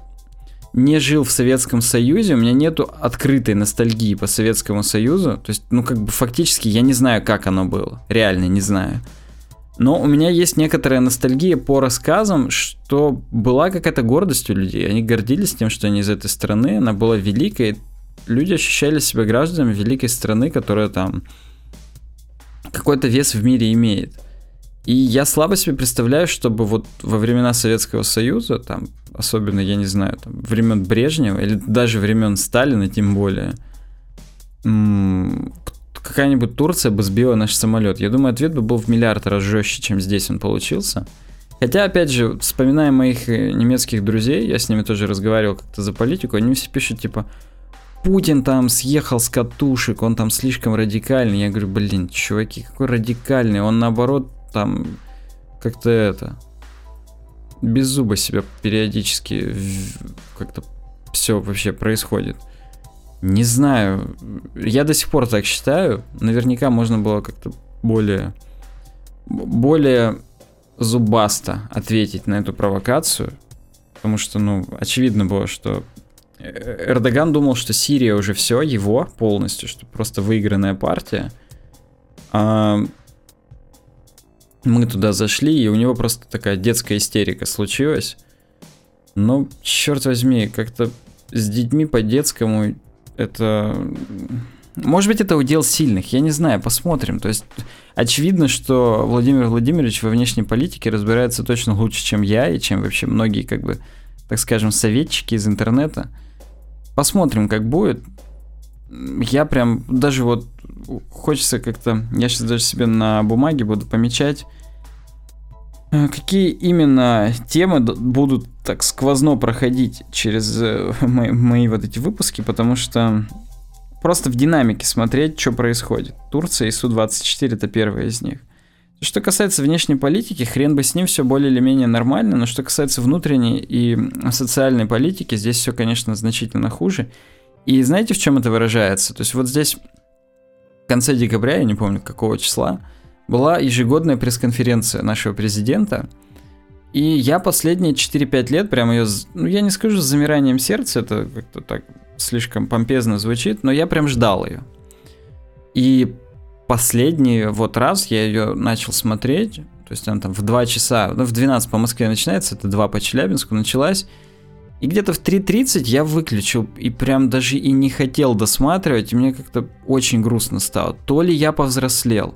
не жил в Советском Союзе, у меня нету открытой ностальгии по Советскому Союзу. То есть, ну, как бы фактически я не знаю, как оно было. Реально не знаю. Но у меня есть некоторая ностальгия по рассказам, что была какая-то гордость у людей. Они гордились тем, что они из этой страны, она была великой люди ощущали себя гражданами великой страны, которая там какой-то вес в мире имеет. И я слабо себе представляю, чтобы вот во времена Советского Союза, там, особенно, я не знаю, там, времен Брежнева или даже времен Сталина, тем более, какая-нибудь Турция бы сбила наш самолет. Я думаю, ответ бы был в миллиард раз жестче, чем здесь он получился. Хотя, опять же, вспоминая моих э, немецких друзей, я с ними тоже разговаривал как-то за политику, они все пишут, типа, Путин там съехал с катушек, он там слишком радикальный. Я говорю, блин, чуваки, какой радикальный. Он наоборот там как-то это без зуба себя периодически как-то все вообще происходит. Не знаю, я до сих пор так считаю. Наверняка можно было как-то более более зубасто ответить на эту провокацию, потому что, ну, очевидно было, что Эрдоган думал, что Сирия уже все, его полностью, что просто выигранная партия. А мы туда зашли, и у него просто такая детская истерика случилась. Но, черт возьми, как-то с детьми по-детскому это... Может быть, это удел сильных, я не знаю, посмотрим. То есть, очевидно, что Владимир Владимирович во внешней политике разбирается точно лучше, чем я, и чем вообще многие, как бы, так скажем, советчики из интернета. Посмотрим, как будет. я прям даже вот хочется как-то, я сейчас даже себе на бумаге буду помечать, э, какие именно темы будут так сквозно проходить через э, мои, мои вот эти выпуски, потому что просто в динамике смотреть, что происходит. Турция и Су-24 это первая из них. Что касается внешней политики, хрен бы с ним все более или менее нормально, но что касается внутренней и социальной политики, здесь все, конечно, значительно хуже. И знаете, в чем это выражается? То есть вот здесь в конце декабря, я не помню какого числа, была ежегодная пресс-конференция нашего президента, и я последние 4-5 лет прям ее, ну я не скажу с замиранием сердца, это как-то так слишком помпезно звучит, но я прям ждал ее. И последний вот раз я ее начал смотреть, то есть она там в 2 часа, ну в 12 по Москве начинается, это 2 по Челябинску началась, и где-то в 3.30 я выключил и прям даже и не хотел досматривать, и мне как-то очень грустно стало. То ли я повзрослел,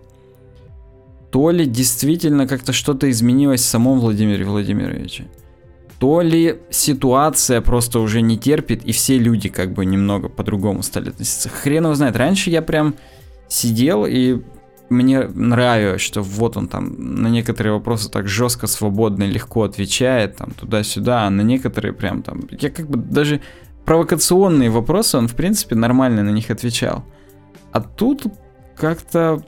то ли действительно как-то что-то изменилось в самом Владимире Владимировиче, то ли ситуация просто уже не терпит, и все люди как бы немного по-другому стали относиться. Хрен его знает. Раньше я прям сидел и мне нравилось, что вот он там на некоторые вопросы так жестко, свободно, легко отвечает, там туда-сюда, а на некоторые прям там, я как бы даже провокационные вопросы, он в принципе нормально на них отвечал. А тут как-то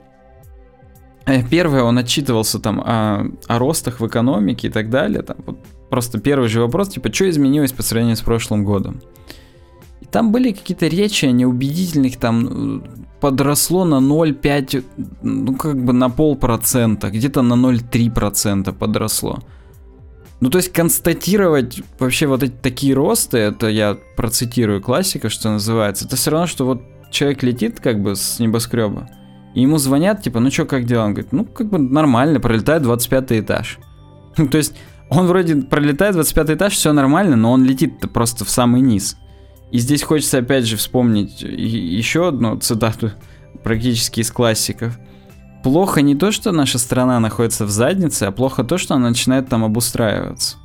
э, Первое, он отчитывался там о, о ростах в экономике и так далее. Там, вот просто первый же вопрос, типа, что изменилось по сравнению с прошлым годом? Там были какие-то речи неубедительных там подросло на 0,5, ну как бы на полпроцента, где-то на 0,3% подросло. Ну то есть констатировать вообще вот эти такие росты, это я процитирую классика, что называется, это все равно, что вот человек летит как бы с небоскреба, и ему звонят, типа, ну что, как дела? Он говорит, ну как бы нормально, пролетает 25 этаж. то есть он вроде пролетает 25 этаж, все нормально, но он летит просто в самый низ. И здесь хочется опять же вспомнить еще одну цитату практически из классиков. Плохо не то, что наша страна находится в заднице, а плохо то, что она начинает там обустраиваться.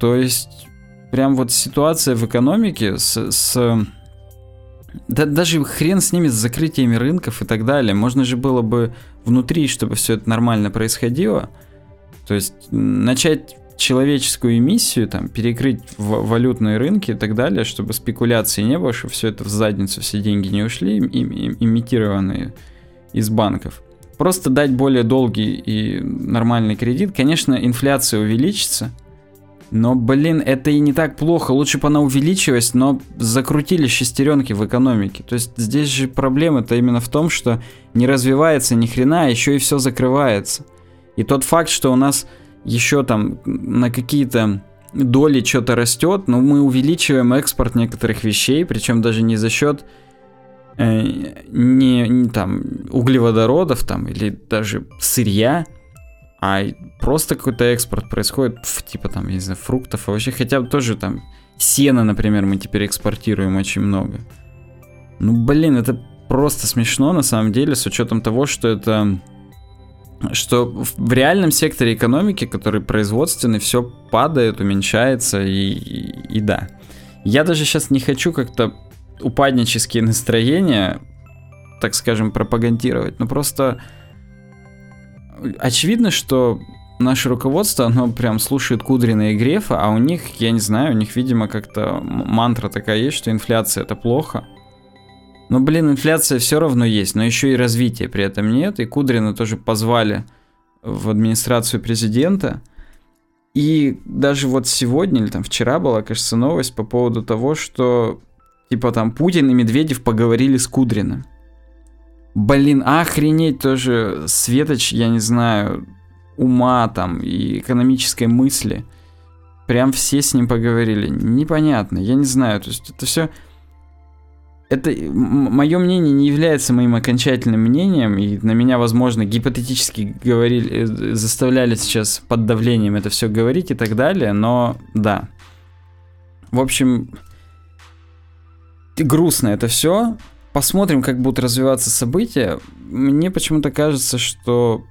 То есть, прям вот ситуация в экономике с... с да даже хрен с ними, с закрытиями рынков и так далее. Можно же было бы внутри, чтобы все это нормально происходило. То есть начать человеческую эмиссию, там, перекрыть валютные рынки и так далее, чтобы спекуляции не было, чтобы все это в задницу, все деньги не ушли, им, им, имитированные из банков. Просто дать более долгий и нормальный кредит. Конечно, инфляция увеличится, но, блин, это и не так плохо. Лучше бы она увеличилась, но закрутили шестеренки в экономике. То есть здесь же проблема-то именно в том, что не развивается ни хрена, а еще и все закрывается. И тот факт, что у нас еще там на какие-то доли что-то растет, но мы увеличиваем экспорт некоторых вещей, причем даже не за счет э, не, не там углеводородов там или даже сырья, а просто какой-то экспорт происходит в, типа там, я не знаю, фруктов, а вообще хотя бы тоже там сено, например, мы теперь экспортируем очень много. Ну, блин, это просто смешно на самом деле, с учетом того, что это что в реальном секторе экономики, который производственный, все падает, уменьшается и, и, и да. Я даже сейчас не хочу как-то упаднические настроения, так скажем, пропагандировать, но просто очевидно, что наше руководство, оно прям слушает Кудрина и Грефа, а у них, я не знаю, у них, видимо, как-то мантра такая есть, что инфляция это плохо. Но, блин, инфляция все равно есть, но еще и развития при этом нет. И Кудрина тоже позвали в администрацию президента. И даже вот сегодня или там вчера была, кажется, новость по поводу того, что типа там Путин и Медведев поговорили с Кудриным. Блин, охренеть тоже светоч, я не знаю, ума там и экономической мысли. Прям все с ним поговорили. Непонятно, я не знаю. То есть это все это мое мнение не является моим окончательным мнением, и на меня, возможно, гипотетически говорили, э, заставляли сейчас под давлением это все говорить и так далее, но да. В общем, грустно это все. Посмотрим, как будут развиваться события. Мне почему-то кажется, что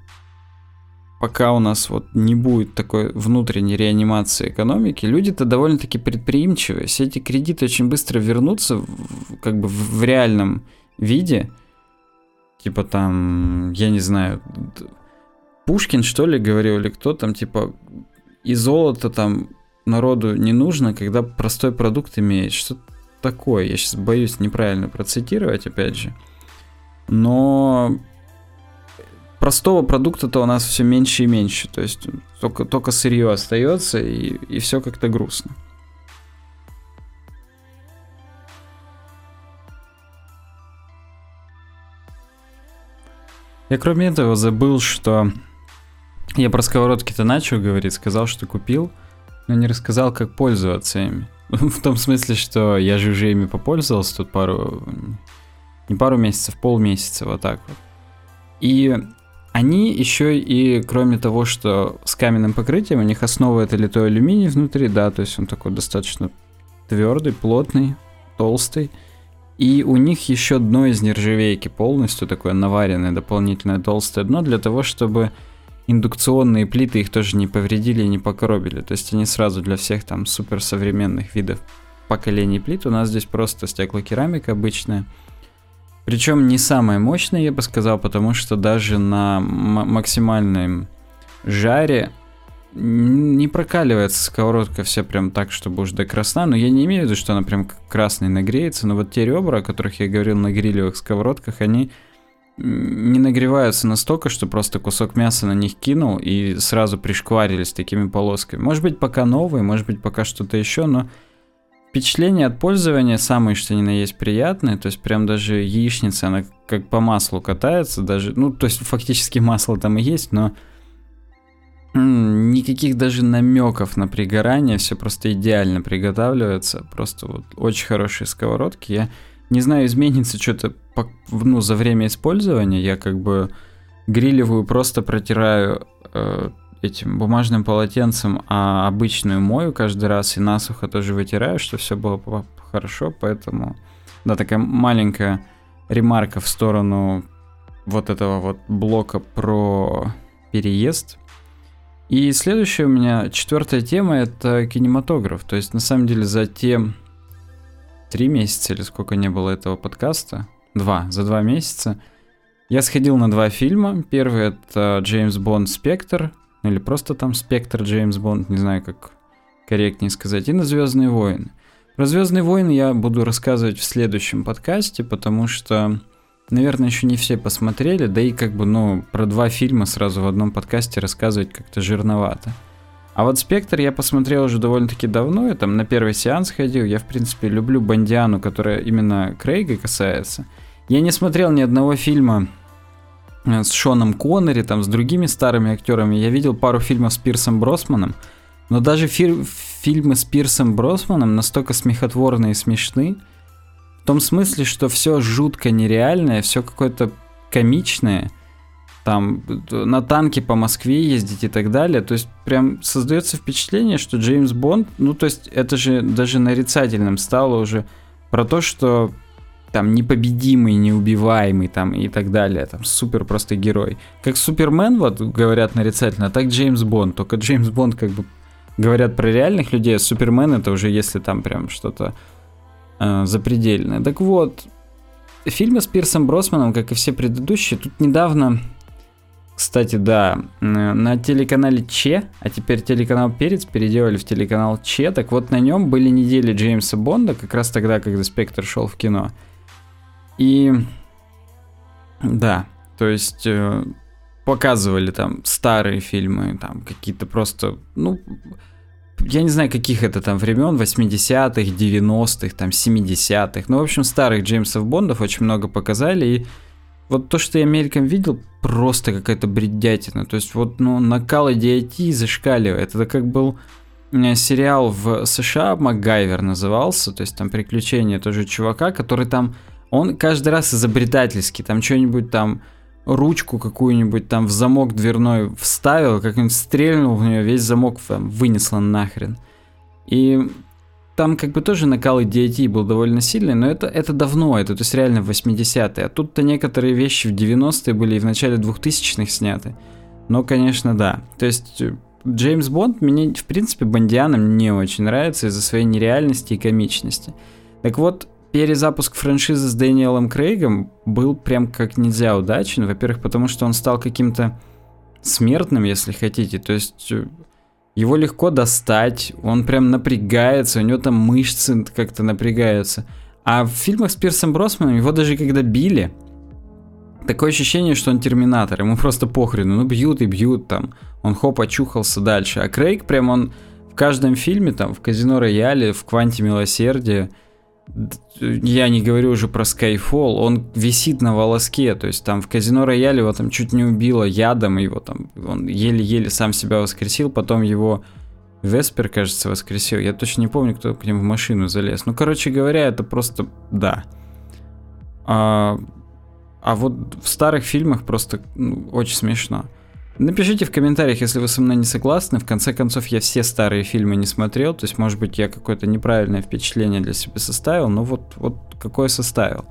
пока у нас вот не будет такой внутренней реанимации экономики, люди-то довольно-таки предприимчивые. Все эти кредиты очень быстро вернутся в, как бы в реальном виде. Типа там, я не знаю, Пушкин, что ли, говорил, или кто там, типа, и золото там народу не нужно, когда простой продукт имеет. Что такое? Я сейчас боюсь неправильно процитировать, опять же. Но простого продукта-то у нас все меньше и меньше. То есть только, только сырье остается, и, и все как-то грустно. Я кроме этого забыл, что я про сковородки-то начал говорить, сказал, что купил, но не рассказал, как пользоваться ими. В том смысле, что я же уже ими попользовался тут пару... Не пару месяцев, полмесяца, вот так вот. И они еще и, кроме того, что с каменным покрытием, у них основа это литой алюминий внутри, да, то есть он такой достаточно твердый, плотный, толстый. И у них еще дно из нержавейки полностью такое наваренное, дополнительное толстое дно для того, чтобы индукционные плиты их тоже не повредили и не покоробили. То есть они сразу для всех там суперсовременных видов поколений плит. У нас здесь просто стеклокерамика обычная. Причем не самая мощная, я бы сказал, потому что даже на максимальном жаре не прокаливается сковородка вся прям так, чтобы уж до красна. Но я не имею в виду, что она прям красной нагреется. Но вот те ребра, о которых я говорил на грилевых сковородках, они не нагреваются настолько, что просто кусок мяса на них кинул и сразу пришкварились такими полосками. Может быть, пока новые, может быть, пока что-то еще, но впечатление от пользования самое, что ни на есть приятное. То есть прям даже яичница, она как по маслу катается, даже, ну, то есть фактически масло там и есть, но никаких даже намеков на пригорание, все просто идеально приготавливается, просто вот очень хорошие сковородки. Я не знаю, изменится что-то ну, за время использования. Я как бы грилевую просто протираю э, этим бумажным полотенцем, а обычную мою каждый раз и насухо тоже вытираю, что все было хорошо, поэтому да, такая маленькая ремарка в сторону вот этого вот блока про переезд. И следующая у меня четвертая тема это кинематограф. То есть на самом деле за те три месяца или сколько не было этого подкаста, два, за два месяца, я сходил на два фильма. Первый это Джеймс Бонд Спектр, или просто там Спектр Джеймс Бонд, не знаю, как корректнее сказать, и на Звездные войны. Про Звездные войны я буду рассказывать в следующем подкасте, потому что, наверное, еще не все посмотрели, да и как бы, ну, про два фильма сразу в одном подкасте рассказывать как-то жирновато. А вот «Спектр» я посмотрел уже довольно-таки давно, я там на первый сеанс ходил, я, в принципе, люблю Бондиану, которая именно Крейга касается. Я не смотрел ни одного фильма с Шоном Коннери, там, с другими старыми актерами. Я видел пару фильмов с Пирсом Бросманом, но даже фи- фильмы с Пирсом Бросманом настолько смехотворные и смешны, в том смысле, что все жутко нереальное, все какое-то комичное – там на танке по Москве ездить и так далее. То есть прям создается впечатление, что Джеймс Бонд, ну то есть это же даже нарицательным стало уже про то, что там непобедимый, неубиваемый там и так далее, там супер просто герой. Как Супермен, вот говорят нарицательно, так Джеймс Бонд, только Джеймс Бонд как бы говорят про реальных людей, а Супермен это уже если там прям что-то э, запредельное. Так вот, фильмы с Пирсом Бросманом, как и все предыдущие, тут недавно кстати, да, на телеканале Че, а теперь телеканал Перец переделали в телеканал Че, так вот на нем были недели Джеймса Бонда, как раз тогда, когда Спектр шел в кино. И да, то есть э, показывали там старые фильмы, там какие-то просто, ну, я не знаю, каких это там времен, 80-х, 90-х, там 70-х. Ну, в общем, старых Джеймсов Бондов очень много показали, и вот то, что я мельком видел, просто какая-то бредятина. То есть вот, ну, накал идиотии зашкаливает. Это как был э, сериал в США, МакГайвер назывался, то есть там приключения тоже чувака, который там, он каждый раз изобретательский, там что-нибудь там, ручку какую-нибудь там в замок дверной вставил, как-нибудь стрельнул в нее, весь замок там, вынесло нахрен. И там как бы тоже накал идиотии был довольно сильный, но это, это давно, это то есть реально в 80-е. А тут-то некоторые вещи в 90-е были и в начале 2000-х сняты. Но, конечно, да. То есть э, Джеймс Бонд мне, в принципе, Бондианам не очень нравится из-за своей нереальности и комичности. Так вот, перезапуск франшизы с Дэниелом Крейгом был прям как нельзя удачен. Во-первых, потому что он стал каким-то смертным, если хотите. То есть э, его легко достать, он прям напрягается, у него там мышцы как-то напрягаются. А в фильмах с Пирсом Бросманом его даже когда били, такое ощущение, что он терминатор, ему просто похрену, ну бьют и бьют там, он хоп, очухался дальше. А Крейг прям он в каждом фильме, там, в Казино Рояле, в Кванте Милосердия, я не говорю уже про Skyfall, он висит на волоске, то есть там в Казино Рояле его там чуть не убило ядом, его там, он еле-еле сам себя воскресил, потом его Веспер, кажется, воскресил, я точно не помню, кто к нему в машину залез. Ну, короче говоря, это просто, да. А, а вот в старых фильмах просто ну, очень смешно. Напишите в комментариях, если вы со мной не согласны. В конце концов, я все старые фильмы не смотрел, то есть, может быть, я какое-то неправильное впечатление для себя составил, но вот, вот какое составил.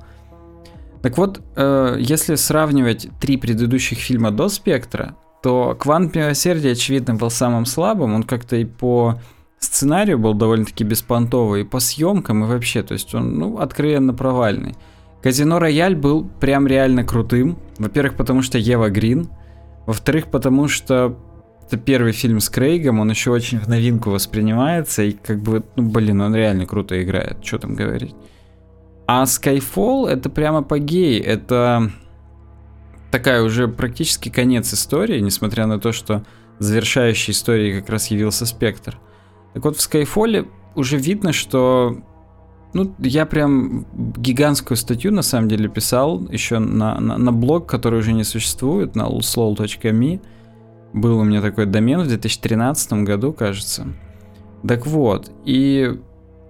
Так вот, э, если сравнивать три предыдущих фильма до «Спектра», то «Квант милосердия», очевидно, был самым слабым. Он как-то и по сценарию был довольно-таки беспонтовый, и по съемкам, и вообще, то есть он, ну, откровенно провальный. «Казино Рояль» был прям реально крутым. Во-первых, потому что Ева Грин – во-вторых, потому что это первый фильм с Крейгом, он еще очень в новинку воспринимается, и как бы, ну блин, он реально круто играет, что там говорить. А Skyfall это прямо апогей, это такая уже практически конец истории, несмотря на то, что завершающей историей как раз явился Спектр. Так вот, в Skyfall уже видно, что ну, я прям гигантскую статью на самом деле писал еще на, на, на блог, который уже не существует, на slow.me. Был у меня такой домен в 2013 году, кажется. Так вот, и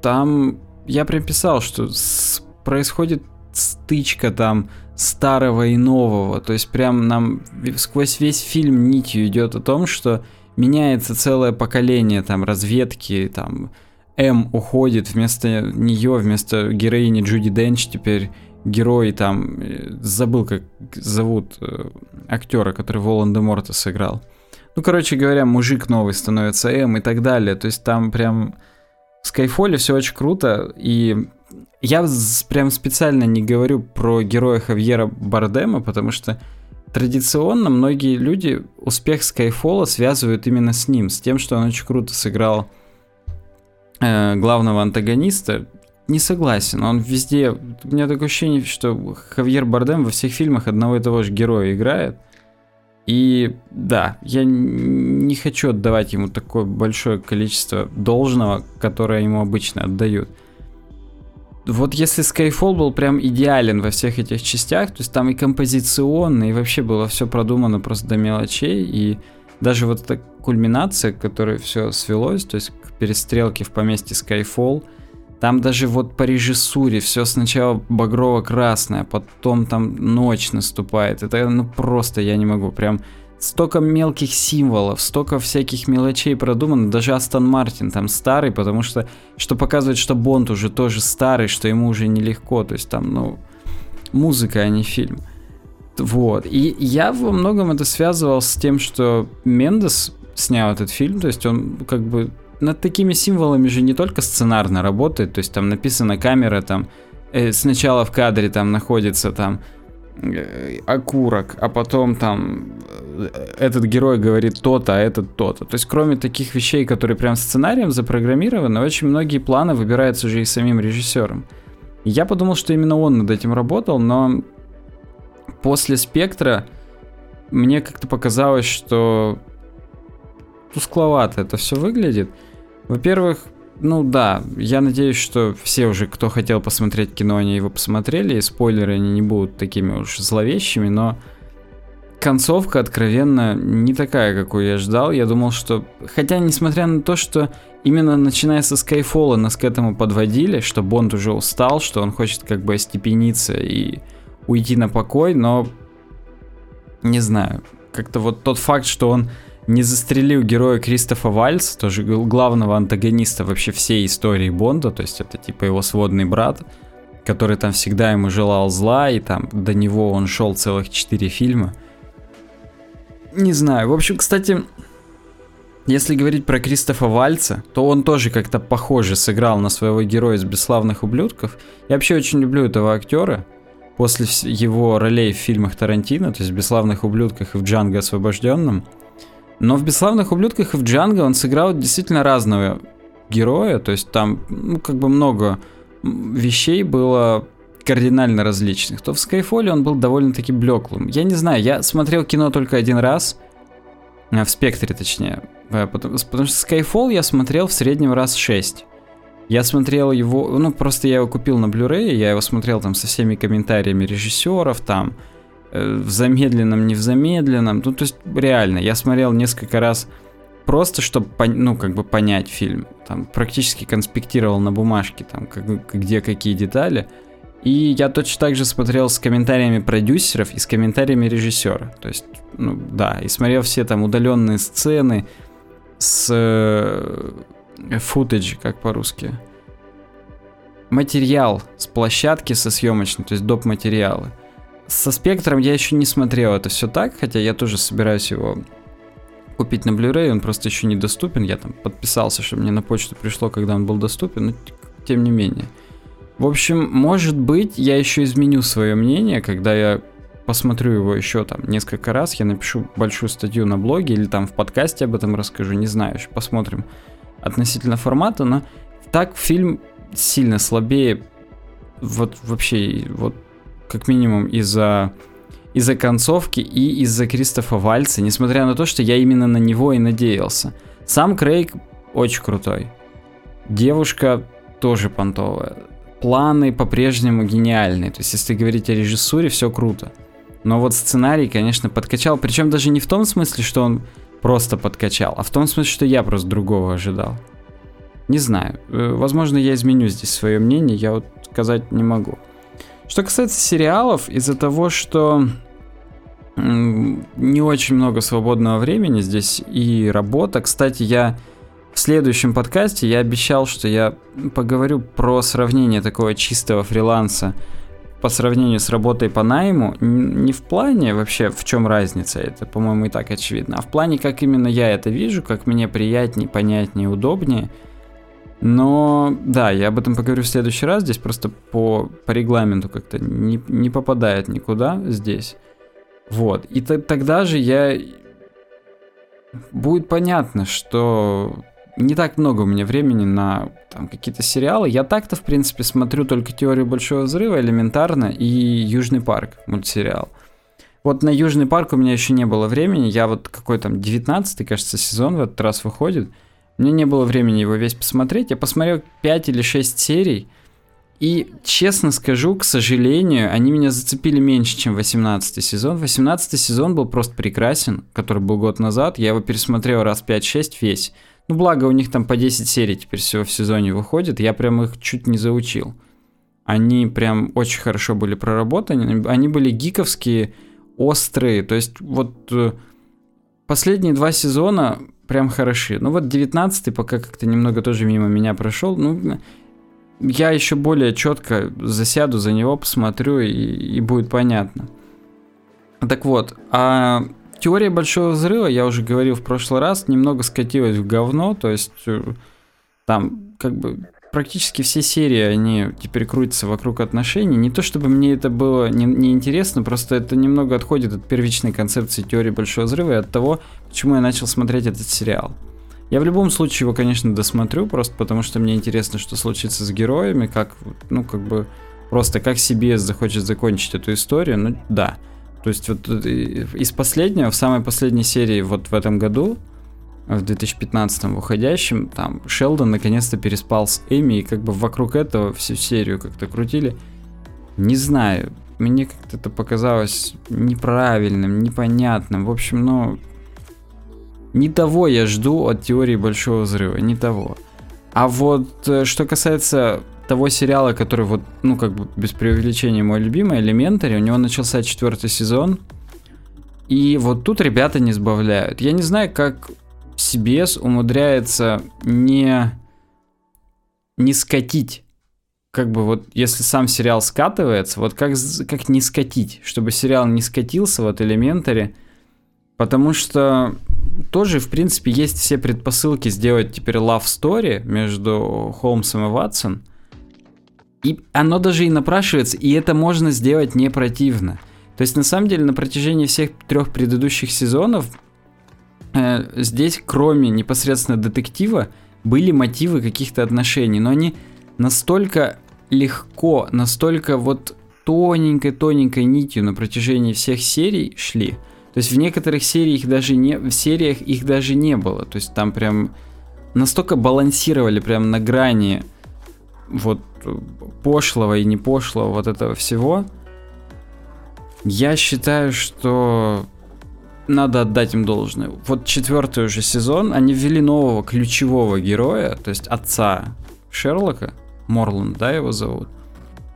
там я прям писал, что с, происходит стычка там старого и нового. То есть прям нам сквозь весь фильм нитью идет о том, что меняется целое поколение там разведки, там М уходит, вместо нее, вместо героини Джуди Денч теперь герой там, э, забыл, как зовут э, актера, который Волан-де-Морта сыграл. Ну, короче говоря, мужик новый становится М и так далее. То есть там прям в Скайфоле все очень круто. И я прям специально не говорю про героя Хавьера Бардема, потому что традиционно многие люди успех Скайфола связывают именно с ним, с тем, что он очень круто сыграл э, главного антагониста, не согласен. Он везде... У меня такое ощущение, что Хавьер Бардем во всех фильмах одного и того же героя играет. И да, я не хочу отдавать ему такое большое количество должного, которое ему обычно отдают. Вот если Skyfall был прям идеален во всех этих частях, то есть там и композиционно, и вообще было все продумано просто до мелочей, и даже вот эта кульминация, к которой все свелось, то есть перестрелки в поместье Skyfall. Там даже вот по режиссуре все сначала багрово-красное, потом там ночь наступает. Это ну просто я не могу. Прям столько мелких символов, столько всяких мелочей продумано. Даже Астон Мартин там старый, потому что что показывает, что Бонд уже тоже старый, что ему уже нелегко. То есть там, ну, музыка, а не фильм. Вот. И я во многом это связывал с тем, что Мендес снял этот фильм, то есть он как бы над такими символами же не только сценарно работает, то есть там написана камера, там э, сначала в кадре там находится там э, окурок, а потом там э, этот герой говорит то-то, а этот то-то. То есть кроме таких вещей, которые прям сценарием запрограммированы, очень многие планы выбираются уже и самим режиссером. Я подумал, что именно он над этим работал, но после спектра мне как-то показалось, что тускловато это все выглядит. Во-первых, ну да, я надеюсь, что все уже, кто хотел посмотреть кино, они его посмотрели, и спойлеры они не будут такими уж зловещими, но концовка откровенно не такая, какую я ждал. Я думал, что... Хотя, несмотря на то, что именно начиная со Skyfall нас к этому подводили, что Бонд уже устал, что он хочет как бы остепениться и уйти на покой, но... Не знаю. Как-то вот тот факт, что он не застрелил героя Кристофа Вальц, тоже главного антагониста вообще всей истории Бонда, то есть это типа его сводный брат, который там всегда ему желал зла, и там до него он шел целых четыре фильма. Не знаю. В общем, кстати, если говорить про Кристофа Вальца, то он тоже как-то похоже сыграл на своего героя из «Бесславных ублюдков». Я вообще очень люблю этого актера. После его ролей в фильмах Тарантино, то есть в «Бесславных ублюдках» и в «Джанго освобожденном». Но в «Бесславных ублюдках» и в «Джанго» он сыграл действительно разного героя, то есть там, ну, как бы много вещей было кардинально различных, то в Skyfall он был довольно-таки блеклым. Я не знаю, я смотрел кино только один раз, э, в спектре точнее, э, потому, потому что Skyfall я смотрел в среднем раз 6. Я смотрел его, ну просто я его купил на Blu-ray, я его смотрел там со всеми комментариями режиссеров, там, в замедленном, не в замедленном, ну то есть реально, я смотрел несколько раз просто, чтобы, ну, как бы понять фильм. Там практически конспектировал на бумажке, там, как, где какие детали. И я точно так же смотрел с комментариями продюсеров и с комментариями режиссера. То есть, ну да, и смотрел все там удаленные сцены с э, футаж, как по-русски. Материал с площадки со съемочной, то есть доп. материалы. Со спектром я еще не смотрел это все так, хотя я тоже собираюсь его купить на Blu-ray, он просто еще недоступен. Я там подписался, что мне на почту пришло, когда он был доступен, но тем не менее. В общем, может быть, я еще изменю свое мнение, когда я посмотрю его еще там несколько раз, я напишу большую статью на блоге или там в подкасте об этом расскажу, не знаю, еще посмотрим относительно формата, но так фильм сильно слабее, вот вообще, вот как минимум из-за из-за концовки и из-за Кристофа Вальца, несмотря на то, что я именно на него и надеялся. Сам Крейг очень крутой. Девушка тоже понтовая планы по-прежнему гениальные. То есть, если говорить о режиссуре, все круто. Но вот сценарий, конечно, подкачал. Причем даже не в том смысле, что он просто подкачал, а в том смысле, что я просто другого ожидал. Не знаю. Э, возможно, я изменю здесь свое мнение, я вот сказать не могу. Что касается сериалов, из-за того, что не очень много свободного времени здесь и работа. Кстати, я в следующем подкасте я обещал, что я поговорю про сравнение такого чистого фриланса по сравнению с работой по найму, не в плане вообще в чем разница, это, по-моему, и так очевидно, а в плане, как именно я это вижу, как мне приятнее, понятнее, удобнее. Но да, я об этом поговорю в следующий раз, здесь просто по, по регламенту как-то не, не попадает никуда здесь. Вот, и тогда же я... Будет понятно, что не так много у меня времени на там, какие-то сериалы. Я так-то, в принципе, смотрю только «Теорию большого взрыва» элементарно и «Южный парк» мультсериал. Вот на «Южный парк» у меня еще не было времени. Я вот какой там 19-й, кажется, сезон в этот раз выходит. Мне не было времени его весь посмотреть. Я посмотрел 5 или 6 серий. И, честно скажу, к сожалению, они меня зацепили меньше, чем 18 сезон. 18 сезон был просто прекрасен, который был год назад. Я его пересмотрел раз 5-6 весь. Ну, благо, у них там по 10 серий теперь всего в сезоне выходит. Я прям их чуть не заучил. Они прям очень хорошо были проработаны. Они были гиковские, острые. То есть вот э, последние два сезона прям хороши. Ну вот 19 пока как-то немного тоже мимо меня прошел. Ну, я еще более четко засяду за него, посмотрю и, и будет понятно. Так вот, а Теория Большого Взрыва, я уже говорил в прошлый раз, немного скатилась в говно, то есть э, там как бы практически все серии, они теперь крутятся вокруг отношений. Не то чтобы мне это было неинтересно, не просто это немного отходит от первичной концепции теории Большого Взрыва и от того, почему я начал смотреть этот сериал. Я в любом случае его, конечно, досмотрю, просто потому что мне интересно, что случится с героями, как, ну, как бы, просто как себе захочет закончить эту историю, ну, да. То есть вот э, из последнего, в самой последней серии вот в этом году, в 2015 выходящем, там Шелдон наконец-то переспал с Эми, и как бы вокруг этого всю серию как-то крутили. Не знаю, мне как-то это показалось неправильным, непонятным. В общем, ну, не того я жду от теории Большого Взрыва, не того. А вот э, что касается того сериала, который вот, ну, как бы без преувеличения мой любимый, Элементари, у него начался четвертый сезон, и вот тут ребята не сбавляют. Я не знаю, как CBS умудряется не, не скатить. Как бы вот, если сам сериал скатывается, вот как, как не скатить, чтобы сериал не скатился, вот Элементари, Потому что тоже, в принципе, есть все предпосылки сделать теперь love story между Холмсом и Ватсон. И оно даже и напрашивается, и это можно сделать не противно. То есть, на самом деле, на протяжении всех трех предыдущих сезонов э, здесь, кроме непосредственно детектива, были мотивы каких-то отношений, но они настолько легко, настолько вот тоненькой-тоненькой нитью на протяжении всех серий шли. То есть в некоторых сериях даже не, в сериях их даже не было. То есть там прям настолько балансировали прям на грани вот пошлого и не пошлого вот этого всего. Я считаю, что надо отдать им должное. Вот четвертый уже сезон, они ввели нового ключевого героя, то есть отца Шерлока, Морланд, да, его зовут.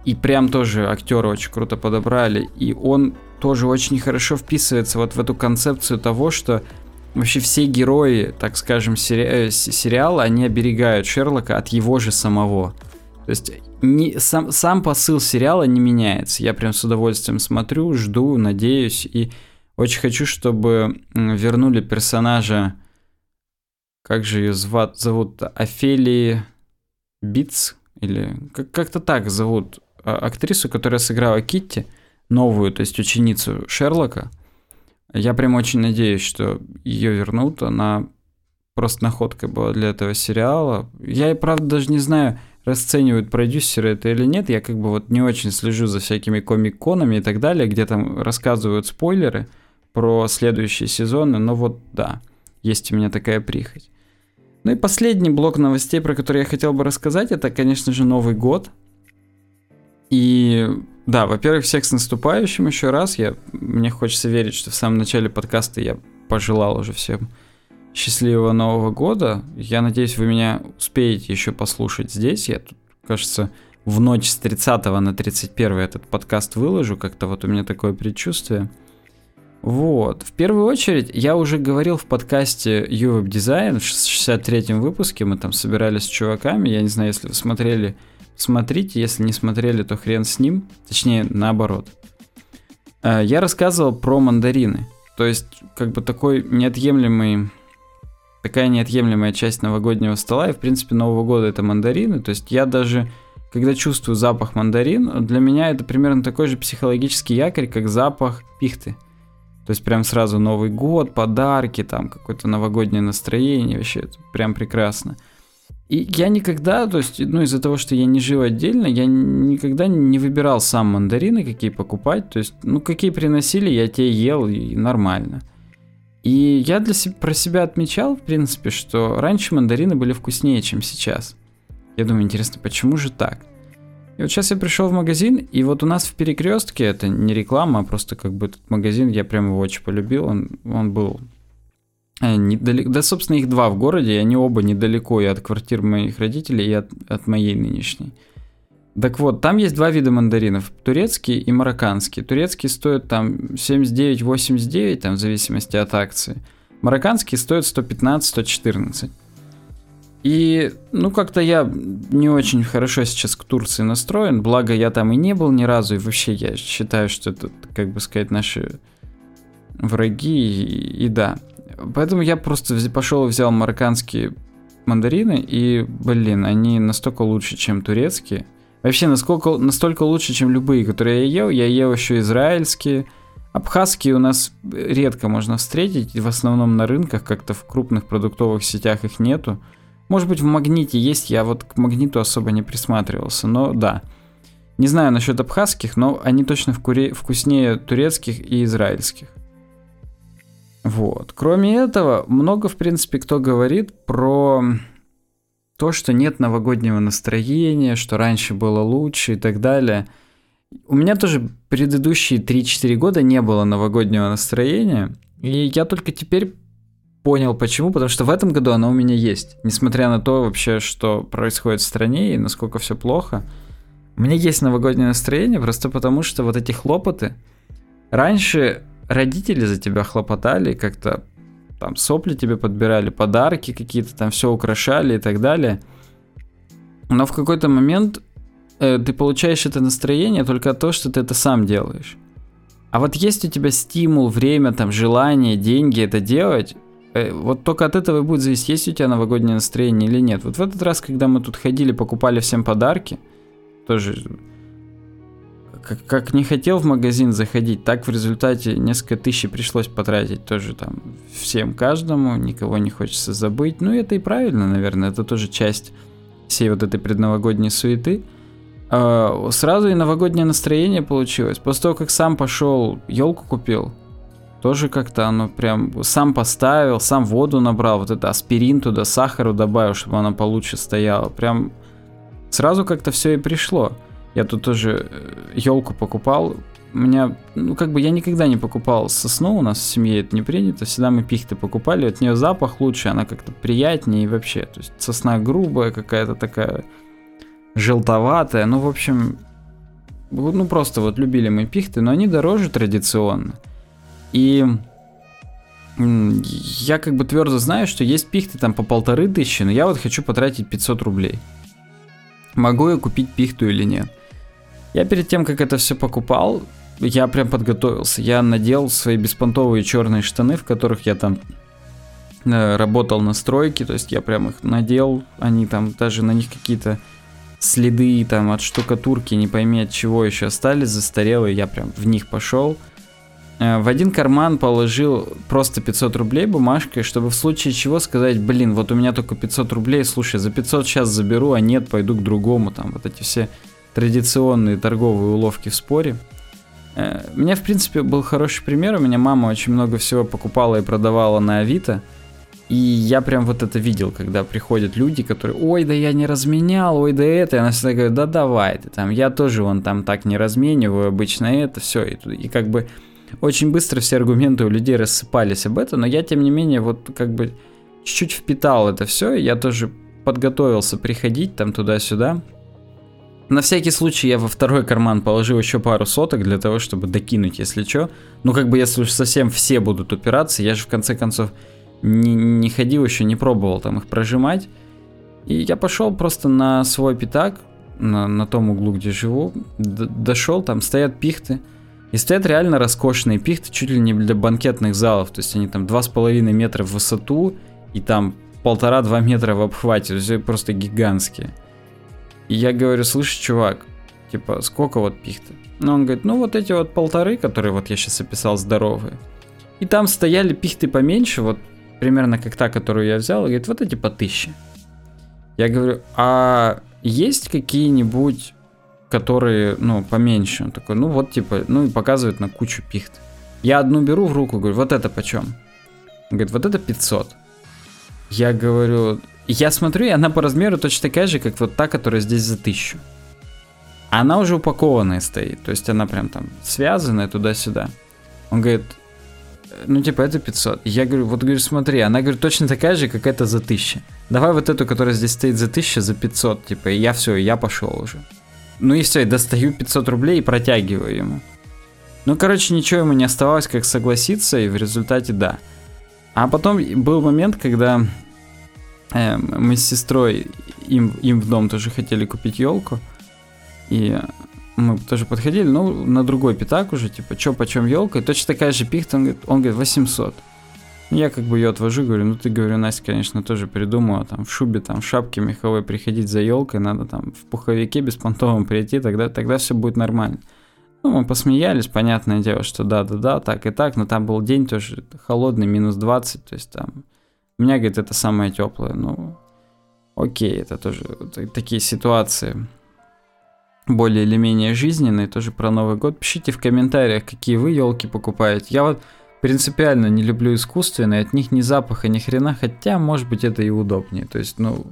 И прям тоже актера очень круто подобрали. И он тоже очень хорошо вписывается вот в эту концепцию того, что вообще все герои, так скажем, сери- э, сериала, они оберегают Шерлока от его же самого. То есть не, сам, сам посыл сериала не меняется. Я прям с удовольствием смотрю, жду, надеюсь. И очень хочу, чтобы вернули персонажа, как же ее зовут, зовут Офелии Битц, или как-то так зовут а, актрису, которая сыграла Китти, новую, то есть ученицу Шерлока. Я прям очень надеюсь, что ее вернут. Она просто находка была для этого сериала. Я и правда даже не знаю, расценивают продюсеры это или нет. Я как бы вот не очень слежу за всякими комик-конами и так далее, где там рассказывают спойлеры про следующие сезоны. Но вот да, есть у меня такая прихоть. Ну и последний блок новостей, про который я хотел бы рассказать, это, конечно же, Новый год. И да, во-первых, всех с наступающим еще раз. Я, мне хочется верить, что в самом начале подкаста я пожелал уже всем счастливого Нового года. Я надеюсь, вы меня успеете еще послушать здесь. Я тут, кажется, в ночь с 30 на 31 этот подкаст выложу. Как-то вот у меня такое предчувствие. Вот. В первую очередь, я уже говорил в подкасте UWeb Design в 63-м выпуске, мы там собирались с чуваками, я не знаю, если вы смотрели, смотрите, если не смотрели, то хрен с ним, точнее, наоборот. Э, я рассказывал про мандарины, то есть, как бы такой неотъемлемый, такая неотъемлемая часть новогоднего стола, и, в принципе, Нового года это мандарины, то есть я даже когда чувствую запах мандарин, для меня это примерно такой же психологический якорь, как запах пихты. То есть прям сразу Новый год, подарки, там какое-то новогоднее настроение, вообще это прям прекрасно. И я никогда, то есть, ну, из-за того, что я не жил отдельно, я никогда не выбирал сам мандарины, какие покупать. То есть, ну, какие приносили, я те ел, и нормально. И я для себя, про себя отмечал, в принципе, что раньше мандарины были вкуснее, чем сейчас. Я думаю, интересно, почему же так? И вот сейчас я пришел в магазин, и вот у нас в перекрестке, это не реклама, а просто как бы этот магазин, я прям его очень полюбил, он, он был э, недалеко, да, собственно, их два в городе, и они оба недалеко и от квартир моих родителей, и от, от моей нынешней. Так вот, там есть два вида мандаринов, турецкий и марокканский. Турецкий стоит там 79-89, там в зависимости от акции. Марокканский стоит 115-114. И, ну, как-то я не очень хорошо сейчас к Турции настроен, благо я там и не был ни разу, и вообще я считаю, что это, как бы сказать, наши враги, и, и да. Поэтому я просто пошел и взял марокканские мандарины, и, блин, они настолько лучше, чем турецкие. Вообще, насколько, настолько лучше, чем любые, которые я ел. Я ел еще израильские, Абхазские у нас редко можно встретить, в основном на рынках, как-то в крупных продуктовых сетях их нету. Может быть, в магните есть, я вот к магниту особо не присматривался, но да. Не знаю насчет абхазских, но они точно вкуре... вкуснее турецких и израильских. Вот. Кроме этого, много, в принципе, кто говорит про то, что нет новогоднего настроения, что раньше было лучше и так далее. У меня тоже предыдущие 3-4 года не было новогоднего настроения, и я только теперь понял почему, потому что в этом году оно у меня есть. Несмотря на то вообще, что происходит в стране и насколько все плохо. У меня есть новогоднее настроение просто потому, что вот эти хлопоты... Раньше родители за тебя хлопотали, как-то там сопли тебе подбирали, подарки какие-то, там все украшали и так далее. Но в какой-то момент э, ты получаешь это настроение только от того, что ты это сам делаешь. А вот есть у тебя стимул, время, там, желание, деньги это делать, вот только от этого и будет зависеть, есть у тебя новогоднее настроение или нет. Вот в этот раз, когда мы тут ходили, покупали всем подарки, тоже как, как не хотел в магазин заходить, так в результате несколько тысяч пришлось потратить тоже там всем каждому, никого не хочется забыть. Ну, это и правильно, наверное, это тоже часть всей вот этой предновогодней суеты. А, сразу и новогоднее настроение получилось. После того, как сам пошел, елку купил, тоже как-то оно прям сам поставил, сам воду набрал, вот это аспирин туда, сахару добавил, чтобы она получше стояла. Прям сразу как-то все и пришло. Я тут тоже елку э, покупал. У меня, ну как бы я никогда не покупал сосну, у нас в семье это не принято, всегда мы пихты покупали, от нее запах лучше, она как-то приятнее и вообще, то есть сосна грубая какая-то такая, желтоватая, ну в общем, ну просто вот любили мы пихты, но они дороже традиционно. И я как бы твердо знаю, что есть пихты там по полторы тысячи, но я вот хочу потратить 500 рублей. Могу я купить пихту или нет? Я перед тем, как это все покупал, я прям подготовился. Я надел свои беспонтовые черные штаны, в которых я там э, работал на стройке, то есть я прям их надел, они там даже на них какие-то следы там от штукатурки, не пойми от чего еще остались, застарелые, я прям в них пошел. Э, в один карман положил просто 500 рублей бумажкой, чтобы в случае чего сказать, блин, вот у меня только 500 рублей, слушай, за 500 сейчас заберу, а нет, пойду к другому, там вот эти все традиционные торговые уловки в споре. Э, у меня, в принципе, был хороший пример. У меня мама очень много всего покупала и продавала на Авито. И я прям вот это видел, когда приходят люди, которые, ой, да я не разменял, ой, да это. И она всегда говорит, да давай ты там, я тоже вон там так не размениваю, обычно это, все. И, и как бы очень быстро все аргументы у людей рассыпались об этом, но я, тем не менее, вот как бы чуть-чуть впитал это все, я тоже подготовился приходить там туда-сюда. На всякий случай я во второй карман положил еще пару соток для того, чтобы докинуть, если что. Ну, как бы, если уж совсем все будут упираться, я же в конце концов не, не ходил еще, не пробовал там их прожимать. И я пошел просто на свой пятак, на, на том углу, где живу, дошел, там стоят пихты. И стоят реально роскошные пихты, чуть ли не для банкетных залов. То есть они там 2,5 метра в высоту и там полтора-два метра в обхвате. Есть просто гигантские. И я говорю, слышь, чувак, типа, сколько вот пихты? Ну, он говорит, ну вот эти вот полторы, которые вот я сейчас описал, здоровые. И там стояли пихты поменьше, вот примерно как та, которую я взял, и говорит, вот эти по тысяче. Я говорю, а есть какие-нибудь, которые, ну, поменьше? Он такой, ну вот, типа, ну и показывает на кучу пихт. Я одну беру в руку, говорю, вот это почем? Он говорит, вот это 500. Я говорю, я смотрю, и она по размеру точно такая же, как вот та, которая здесь за тысячу. Она уже упакованная стоит, то есть она прям там связанная туда-сюда. Он говорит, ну типа это 500. Я говорю, вот говорю, смотри, она говорит точно такая же, как эта за 1000. Давай вот эту, которая здесь стоит за 1000, за 500, типа, и я все, я пошел уже. Ну и все, и достаю 500 рублей и протягиваю ему. Ну, короче, ничего ему не оставалось, как согласиться, и в результате да. А потом был момент, когда э, мы с сестрой им, им в дом тоже хотели купить елку. И мы тоже подходили, ну, на другой пятак уже, типа, чё, почем елка? И точно такая же пихта, он говорит, он говорит 800. Я как бы ее отвожу, говорю, ну ты, говорю, Настя, конечно, тоже придумала, там, в шубе, там, в шапке меховой приходить за елкой, надо там в пуховике беспонтовом прийти, тогда, тогда все будет нормально. Ну, мы посмеялись, понятное дело, что да-да-да, так и так, но там был день тоже холодный, минус 20, то есть там у меня, говорит, это самое теплое. Ну, окей, это тоже такие ситуации более или менее жизненные, тоже про Новый год. Пишите в комментариях, какие вы елки покупаете. Я вот принципиально не люблю искусственные, от них ни запаха, ни хрена, хотя, может быть, это и удобнее. То есть, ну,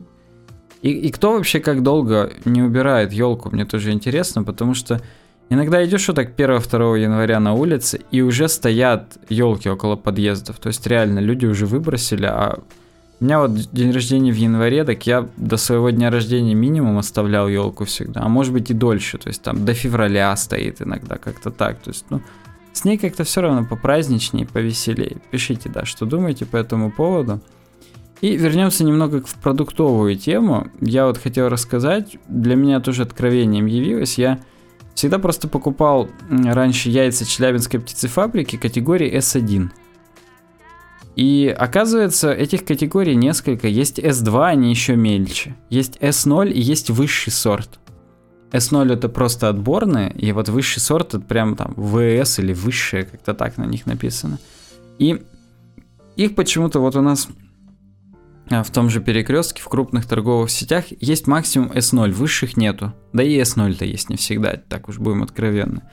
и, и кто вообще как долго не убирает елку, мне тоже интересно, потому что Иногда идешь вот так 1-2 января на улице, и уже стоят елки около подъездов. То есть реально люди уже выбросили, а у меня вот день рождения в январе, так я до своего дня рождения минимум оставлял елку всегда, а может быть и дольше, то есть там до февраля стоит иногда как-то так, то есть ну с ней как-то все равно попраздничнее, повеселее. Пишите, да, что думаете по этому поводу. И вернемся немного в продуктовую тему. Я вот хотел рассказать, для меня тоже откровением явилось, я Всегда просто покупал раньше яйца Челябинской птицефабрики категории S1. И оказывается, этих категорий несколько. Есть S2, они еще мельче. Есть S0 и есть высший сорт. S0 это просто отборные, и вот высший сорт это прям там VS или высшее, как-то так на них написано. И их почему-то вот у нас а, в том же перекрестке, в крупных торговых сетях есть максимум S0, высших нету. Да и S0-то есть не всегда, так уж будем откровенны.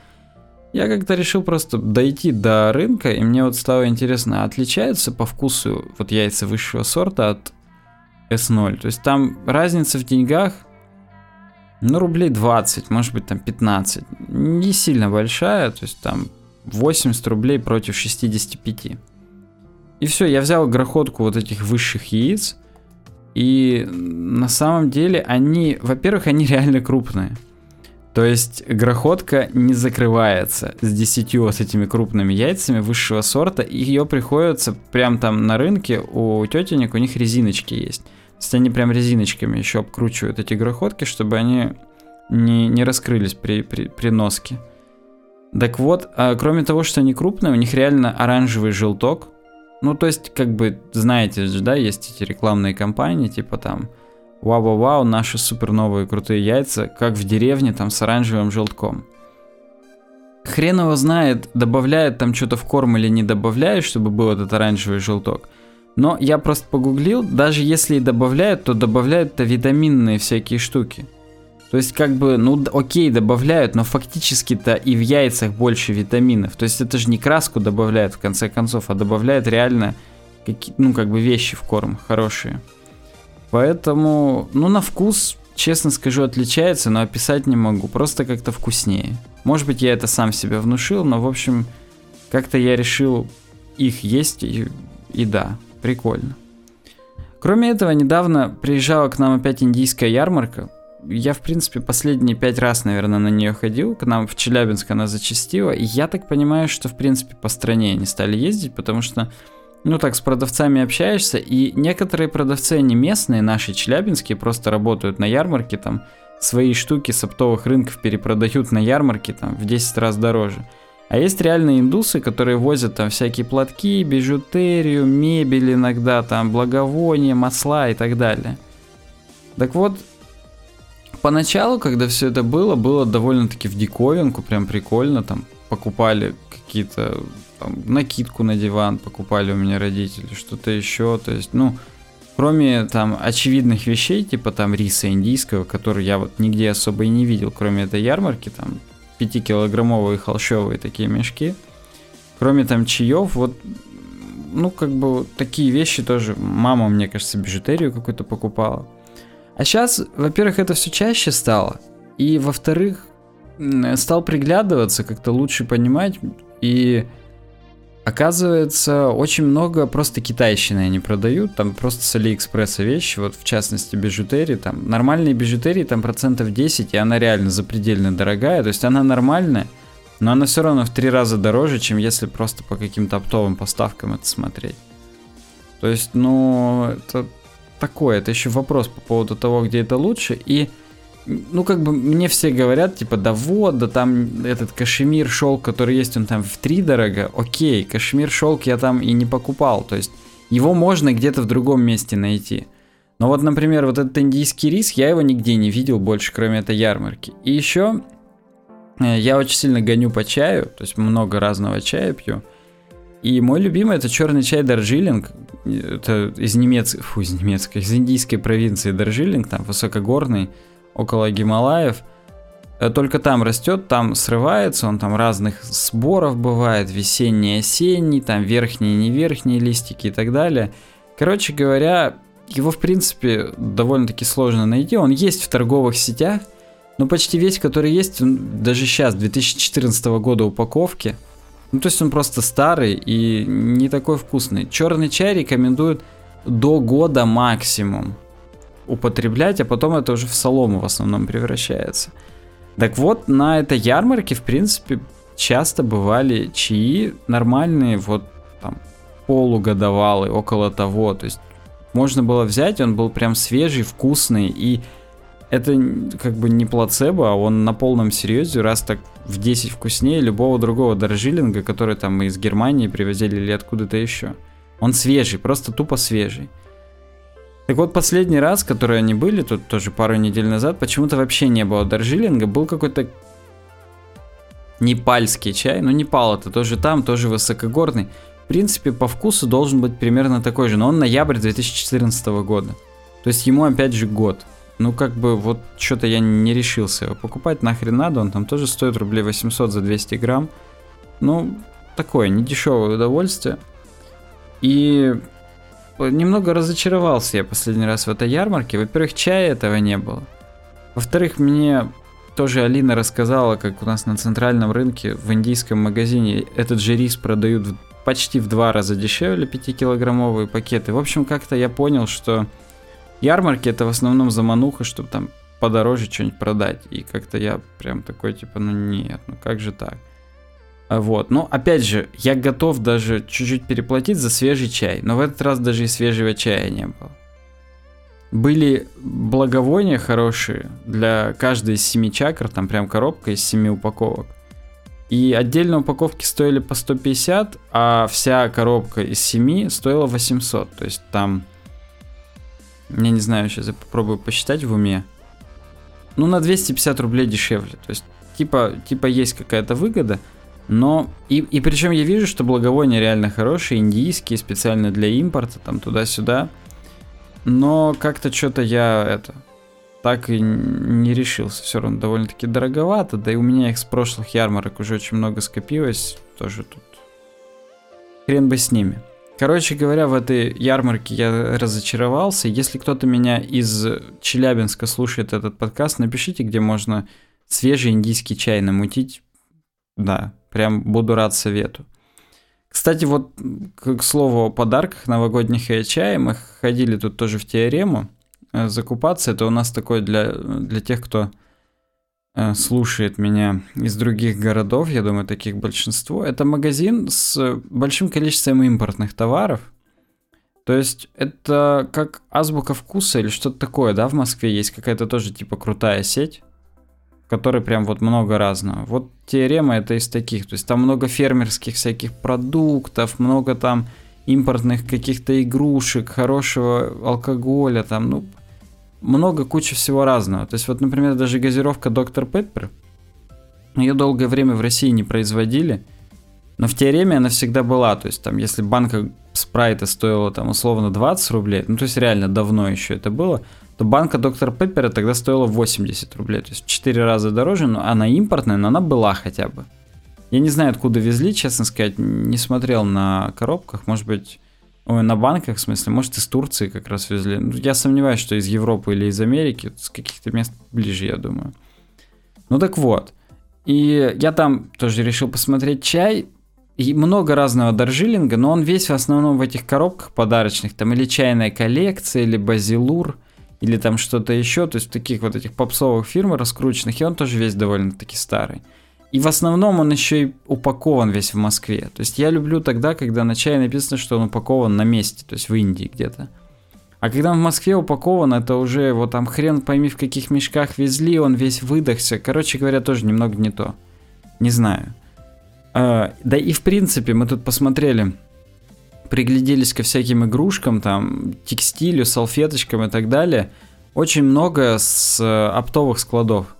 Я как-то решил просто дойти до рынка, и мне вот стало интересно, отличаются по вкусу вот яйца высшего сорта от S0? То есть там разница в деньгах, ну, рублей 20, может быть, там 15. Не сильно большая, то есть там 80 рублей против 65. И все, я взял грохотку вот этих высших яиц. И на самом деле они, во-первых, они реально крупные. То есть грохотка не закрывается с 10 вот этими крупными яйцами высшего сорта. И ее приходится прям там на рынке у тетенек, у них резиночки есть. То есть они прям резиночками еще обкручивают эти грохотки, чтобы они не, не раскрылись при, при, при носке. Так вот, а кроме того, что они крупные, у них реально оранжевый желток. Ну, то есть, как бы, знаете же, да, есть эти рекламные кампании, типа там, вау-вау-вау, наши супер новые крутые яйца, как в деревне, там, с оранжевым желтком. Хрен его знает, добавляют там что-то в корм или не добавляют, чтобы был этот оранжевый желток. Но я просто погуглил, даже если и добавляют, то добавляют-то витаминные всякие штуки. То есть, как бы, ну, окей, добавляют, но фактически-то и в яйцах больше витаминов. То есть, это же не краску добавляют, в конце концов, а добавляют реально, какие, ну, как бы, вещи в корм хорошие. Поэтому, ну, на вкус, честно скажу, отличается, но описать не могу. Просто как-то вкуснее. Может быть, я это сам себе внушил, но, в общем, как-то я решил их есть, и, и да, прикольно. Кроме этого, недавно приезжала к нам опять индийская ярмарка, я, в принципе, последние пять раз, наверное, на нее ходил. К нам в Челябинск она зачастила. И я так понимаю, что, в принципе, по стране они стали ездить, потому что, ну так, с продавцами общаешься, и некоторые продавцы, они местные, наши челябинские, просто работают на ярмарке, там, свои штуки с оптовых рынков перепродают на ярмарке, там, в 10 раз дороже. А есть реальные индусы, которые возят там всякие платки, бижутерию, мебель иногда, там, благовония, масла и так далее. Так вот, поначалу, когда все это было, было довольно-таки в диковинку, прям прикольно, там покупали какие-то там, накидку на диван, покупали у меня родители, что-то еще, то есть, ну, кроме там очевидных вещей, типа там риса индийского, который я вот нигде особо и не видел, кроме этой ярмарки, там 5-килограммовые холщовые такие мешки, кроме там чаев, вот ну, как бы такие вещи тоже. Мама, мне кажется, бижутерию какую-то покупала. А сейчас, во-первых, это все чаще стало. И, во-вторых, стал приглядываться, как-то лучше понимать. И оказывается, очень много просто китайщины они продают. Там просто с Алиэкспресса вещи. Вот в частности бижутерии. Там нормальные бижутерии там процентов 10, и она реально запредельно дорогая. То есть она нормальная, но она все равно в три раза дороже, чем если просто по каким-то оптовым поставкам это смотреть. То есть, ну, это такое, это еще вопрос по поводу того, где это лучше. И, ну, как бы мне все говорят, типа, да вот, да там этот кашемир шелк, который есть, он там в три дорого. Окей, кашемир шелк я там и не покупал. То есть его можно где-то в другом месте найти. Но вот, например, вот этот индийский рис, я его нигде не видел больше, кроме этой ярмарки. И еще э, я очень сильно гоню по чаю, то есть много разного чая пью. И мой любимый это черный чай Дарджилинг. Это из немецкой, фу, из немецкой, из индийской провинции Дарджилинг, там высокогорный, около Гималаев. Э, только там растет, там срывается, он там разных сборов бывает, весенний, осенний, там верхние, не верхние листики и так далее. Короче говоря, его в принципе довольно-таки сложно найти. Он есть в торговых сетях, но почти весь, который есть, он даже сейчас, 2014 года упаковки – ну, то есть он просто старый и не такой вкусный. Черный чай рекомендуют до года максимум употреблять, а потом это уже в солому в основном превращается. Так вот, на этой ярмарке, в принципе, часто бывали чаи нормальные, вот там полугодовалые, около того. То есть можно было взять, он был прям свежий, вкусный и это как бы не плацебо, а он на полном серьезе раз так в 10 вкуснее любого другого даржилинга, который там из Германии привозили или откуда-то еще. Он свежий, просто тупо свежий. Так вот, последний раз, который они были, тут тоже пару недель назад, почему-то вообще не было даржилинга, был какой-то непальский чай, ну Непал это тоже там, тоже высокогорный. В принципе, по вкусу должен быть примерно такой же, но он ноябрь 2014 года. То есть ему опять же год. Ну, как бы, вот что-то я не решился его покупать, нахрен надо, он там тоже стоит рублей 800 за 200 грамм. Ну, такое, недешевое удовольствие. И немного разочаровался я последний раз в этой ярмарке. Во-первых, чая этого не было. Во-вторых, мне тоже Алина рассказала, как у нас на центральном рынке в индийском магазине этот же рис продают почти в два раза дешевле 5-килограммовые пакеты. В общем, как-то я понял, что Ярмарки это в основном замануха, чтобы там подороже что-нибудь продать. И как-то я прям такой, типа, ну нет, ну как же так? Вот, но опять же, я готов даже чуть-чуть переплатить за свежий чай, но в этот раз даже и свежего чая не было. Были благовония хорошие для каждой из семи чакр, там прям коробка из семи упаковок. И отдельно упаковки стоили по 150, а вся коробка из 7 стоила 800. То есть там я не знаю, сейчас я попробую посчитать в уме. Ну, на 250 рублей дешевле. То есть, типа, типа есть какая-то выгода, но... И, и причем я вижу, что благовония реально хорошие, индийские, специально для импорта, там туда-сюда. Но как-то что-то я это так и не решился. Все равно довольно-таки дороговато. Да и у меня их с прошлых ярмарок уже очень много скопилось. Тоже тут хрен бы с ними. Короче говоря, в этой ярмарке я разочаровался. Если кто-то меня из Челябинска слушает этот подкаст, напишите, где можно свежий индийский чай намутить. Да, прям буду рад совету. Кстати, вот к слову о подарках новогодних и чая, мы ходили тут тоже в теорему э, закупаться. Это у нас такое для, для тех, кто Э, слушает меня из других городов, я думаю, таких большинство, это магазин с большим количеством импортных товаров. То есть это как азбука вкуса или что-то такое, да, в Москве есть какая-то тоже типа крутая сеть, в которой прям вот много разного. Вот теорема это из таких, то есть там много фермерских всяких продуктов, много там импортных каких-то игрушек, хорошего алкоголя, там, ну, много куча всего разного. То есть вот, например, даже газировка Доктор Пеппер, ее долгое время в России не производили, но в теореме она всегда была. То есть там, если банка спрайта стоила там условно 20 рублей, ну то есть реально давно еще это было, то банка Доктор Пеппера тогда стоила 80 рублей. То есть в 4 раза дороже, но она импортная, но она была хотя бы. Я не знаю, откуда везли, честно сказать, не смотрел на коробках, может быть, Ой, на банках, в смысле, может, из Турции как раз везли. Ну, я сомневаюсь, что из Европы или из Америки, с каких-то мест ближе, я думаю. Ну так вот. И я там тоже решил посмотреть чай. И много разного даржилинга, но он весь в основном в этих коробках подарочных. Там или чайная коллекция, или базилур, или там что-то еще. То есть таких вот этих попсовых фирм раскрученных. И он тоже весь довольно-таки старый. И в основном он еще и упакован весь в Москве. То есть я люблю тогда, когда на чае написано, что он упакован на месте, то есть в Индии где-то. А когда в Москве упакован, это уже вот там хрен пойми в каких мешках везли, он весь выдохся. Короче говоря, тоже немного не то. Не знаю. А, да и в принципе мы тут посмотрели, пригляделись ко всяким игрушкам, там, текстилю, салфеточкам и так далее. Очень много с э, оптовых складов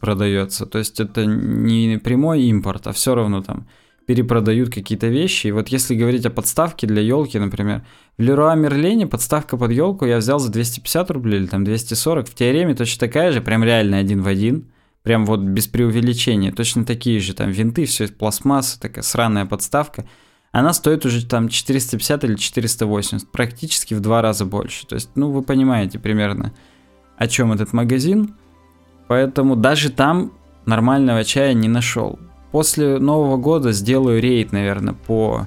продается. То есть это не прямой импорт, а все равно там перепродают какие-то вещи. И вот если говорить о подставке для елки, например, в Леруа Мерлене подставка под елку я взял за 250 рублей или там 240. В теореме точно такая же, прям реально один в один. Прям вот без преувеличения. Точно такие же там винты, все из пластмассы, такая сраная подставка. Она стоит уже там 450 или 480, практически в два раза больше. То есть, ну, вы понимаете примерно, о чем этот магазин. Поэтому даже там нормального чая не нашел. После Нового года сделаю рейд, наверное, по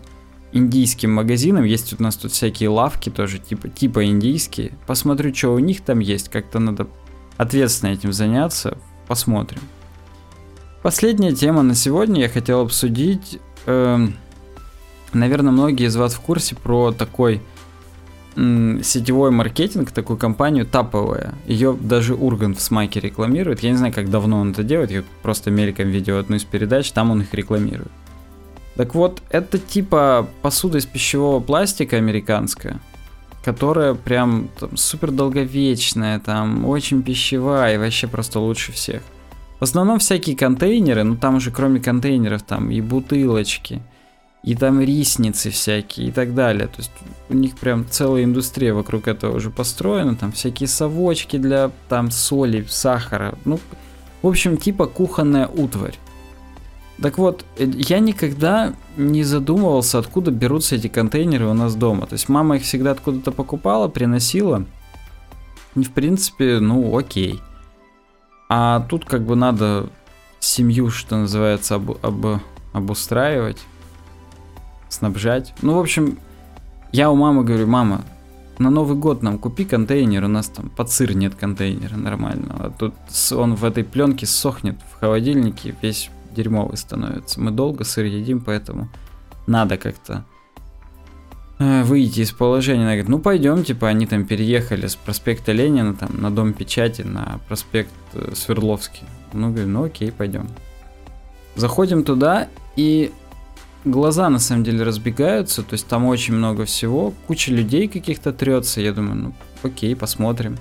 индийским магазинам. Есть у нас тут всякие лавки тоже, типа, типа индийские. Посмотрю, что у них там есть. Как-то надо ответственно этим заняться. Посмотрим. Последняя тема на сегодня я хотел обсудить. Э, наверное, многие из вас в курсе про такой сетевой маркетинг, такую компанию таповая. Ее даже Ургант в Смайке рекламирует. Я не знаю, как давно он это делает, я просто мельком видел одну из передач, там он их рекламирует. Так вот, это типа посуда из пищевого пластика американская, которая прям там, супер долговечная, там очень пищевая и вообще просто лучше всех. В основном всякие контейнеры, ну там уже кроме контейнеров там и бутылочки, и там рисницы всякие и так далее. То есть у них прям целая индустрия вокруг этого уже построена, там всякие совочки для там соли, сахара, ну, в общем, типа кухонная утварь. Так вот, э, я никогда не задумывался, откуда берутся эти контейнеры у нас дома. То есть мама их всегда откуда-то покупала, приносила. И в принципе, ну окей. А тут как бы надо семью, что называется, об, об, обустраивать снабжать. Ну, в общем, я у мамы говорю, мама, на Новый год нам купи контейнер, у нас там под сыр нет контейнера нормального. Тут он в этой пленке сохнет в холодильнике, весь дерьмовый становится. Мы долго сыр едим, поэтому надо как-то э, выйти из положения. Она говорит, ну пойдем, типа они там переехали с проспекта Ленина там на дом печати на проспект э, Свердловский. Ну, говорю, ну окей, пойдем. Заходим туда, и глаза на самом деле разбегаются, то есть там очень много всего, куча людей каких-то трется, я думаю, ну окей, посмотрим.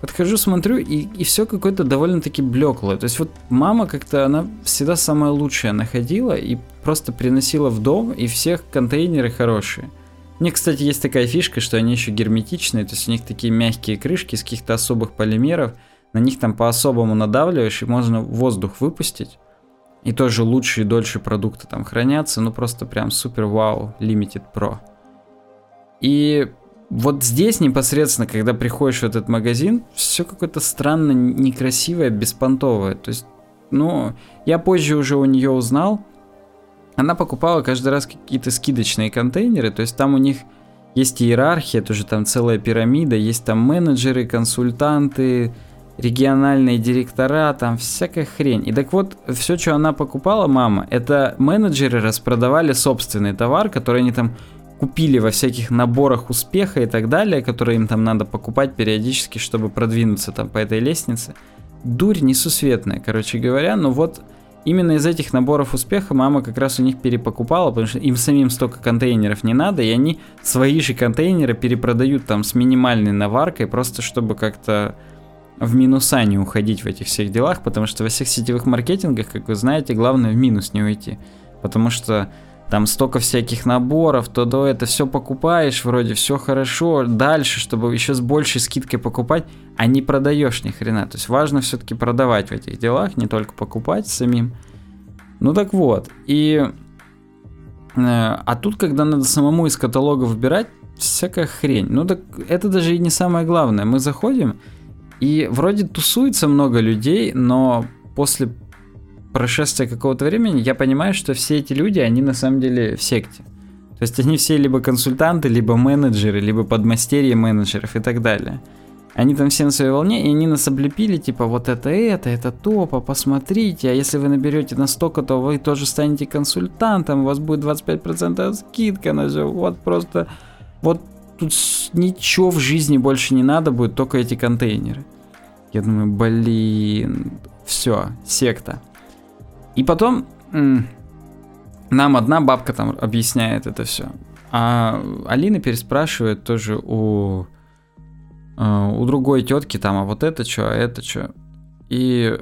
Подхожу, смотрю, и, и все какое-то довольно-таки блеклое. То есть вот мама как-то, она всегда самое лучшее находила и просто приносила в дом, и всех контейнеры хорошие. У них, кстати, есть такая фишка, что они еще герметичные, то есть у них такие мягкие крышки из каких-то особых полимеров, на них там по-особому надавливаешь, и можно воздух выпустить. И тоже лучше и дольше продукты там хранятся, ну просто прям супер вау, Limited Pro. И вот здесь непосредственно, когда приходишь в этот магазин, все какое-то странно некрасивое, беспонтовое. То есть, ну, я позже уже у нее узнал, она покупала каждый раз какие-то скидочные контейнеры, то есть там у них есть иерархия, тоже там целая пирамида, есть там менеджеры, консультанты, региональные директора, там всякая хрень. И так вот, все, что она покупала, мама, это менеджеры распродавали собственный товар, который они там купили во всяких наборах успеха и так далее, которые им там надо покупать периодически, чтобы продвинуться там по этой лестнице. Дурь несусветная, короче говоря, но вот именно из этих наборов успеха мама как раз у них перепокупала, потому что им самим столько контейнеров не надо, и они свои же контейнеры перепродают там с минимальной наваркой, просто чтобы как-то в минуса не уходить в этих всех делах, потому что во всех сетевых маркетингах, как вы знаете, главное в минус не уйти. Потому что там столько всяких наборов, то до это все покупаешь, вроде все хорошо, дальше, чтобы еще с большей скидкой покупать, а не продаешь ни хрена. То есть важно все-таки продавать в этих делах, не только покупать самим. Ну так вот, и... Э, а тут, когда надо самому из каталога выбирать, всякая хрень. Ну так это даже и не самое главное. Мы заходим, и вроде тусуется много людей, но после прошествия какого-то времени я понимаю, что все эти люди, они на самом деле в секте. То есть они все либо консультанты, либо менеджеры, либо подмастерья менеджеров и так далее. Они там все на своей волне, и они нас облепили, типа, вот это это, это топа, посмотрите, а если вы наберете на столько, то вы тоже станете консультантом, у вас будет 25% скидка на все, вот просто, вот тут ничего в жизни больше не надо будет, только эти контейнеры. Я думаю, блин, все, секта. И потом нам одна бабка там объясняет это все. А Алина переспрашивает тоже у, э, у другой тетки там, а вот это что, а это что. И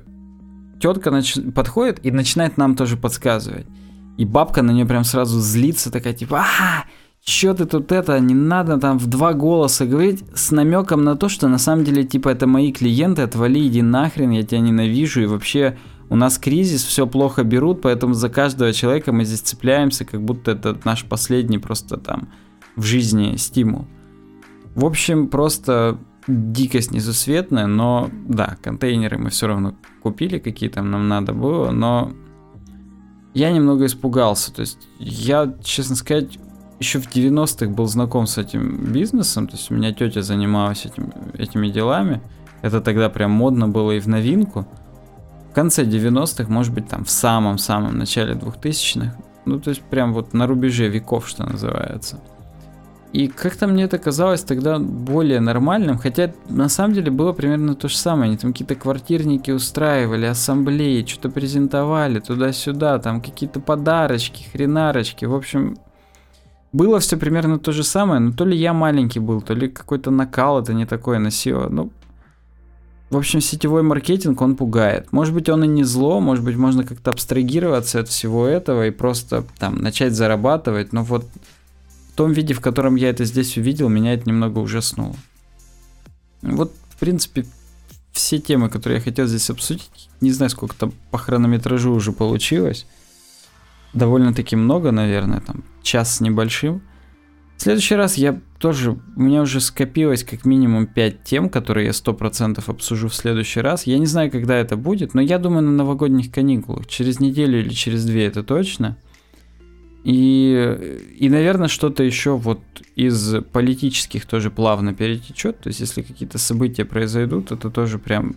тетка нач... подходит и начинает нам тоже подсказывать. И бабка на нее прям сразу злится, такая типа, а, чё ты тут это, не надо там в два голоса говорить с намеком на то, что на самом деле, типа, это мои клиенты, отвали, иди нахрен, я тебя ненавижу, и вообще у нас кризис, все плохо берут, поэтому за каждого человека мы здесь цепляемся, как будто это наш последний просто там в жизни стимул. В общем, просто дикость несусветная, но да, контейнеры мы все равно купили, какие там нам надо было, но я немного испугался. То есть я, честно сказать, еще в 90-х был знаком с этим бизнесом, то есть у меня тетя занималась этим, этими делами. Это тогда прям модно было и в новинку. В конце 90-х, может быть, там в самом-самом начале 2000-х. Ну, то есть прям вот на рубеже веков, что называется. И как-то мне это казалось тогда более нормальным, хотя на самом деле было примерно то же самое. Они там какие-то квартирники устраивали, ассамблеи, что-то презентовали туда-сюда, там какие-то подарочки, хренарочки. В общем, было все примерно то же самое, но то ли я маленький был, то ли какой-то накал это не такое носило. Ну, в общем, сетевой маркетинг, он пугает. Может быть, он и не зло, может быть, можно как-то абстрагироваться от всего этого и просто там начать зарабатывать, но вот в том виде, в котором я это здесь увидел, меня это немного ужаснуло. Вот, в принципе, все темы, которые я хотел здесь обсудить, не знаю, сколько там по хронометражу уже получилось. Довольно-таки много, наверное, там час с небольшим. В следующий раз я тоже, у меня уже скопилось как минимум 5 тем, которые я 100% обсужу в следующий раз. Я не знаю, когда это будет, но я думаю на новогодних каникулах. Через неделю или через две это точно. И, и наверное, что-то еще вот из политических тоже плавно перетечет. То есть, если какие-то события произойдут, это тоже прям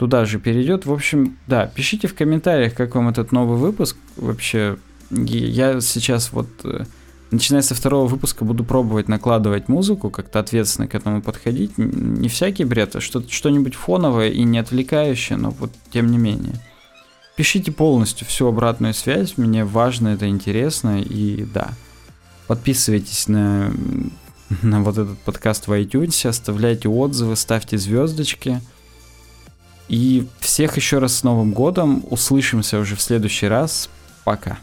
туда же перейдет. В общем, да, пишите в комментариях, как вам этот новый выпуск. Вообще, я сейчас вот э, начиная со второго выпуска буду пробовать накладывать музыку, как-то ответственно к этому подходить. Не всякий бред, а что- что-нибудь фоновое и не отвлекающее, но вот тем не менее. Пишите полностью всю обратную связь, мне важно, это интересно, и да. Подписывайтесь на, на вот этот подкаст в iTunes, оставляйте отзывы, ставьте звездочки. И всех еще раз с Новым годом. Услышимся уже в следующий раз. Пока.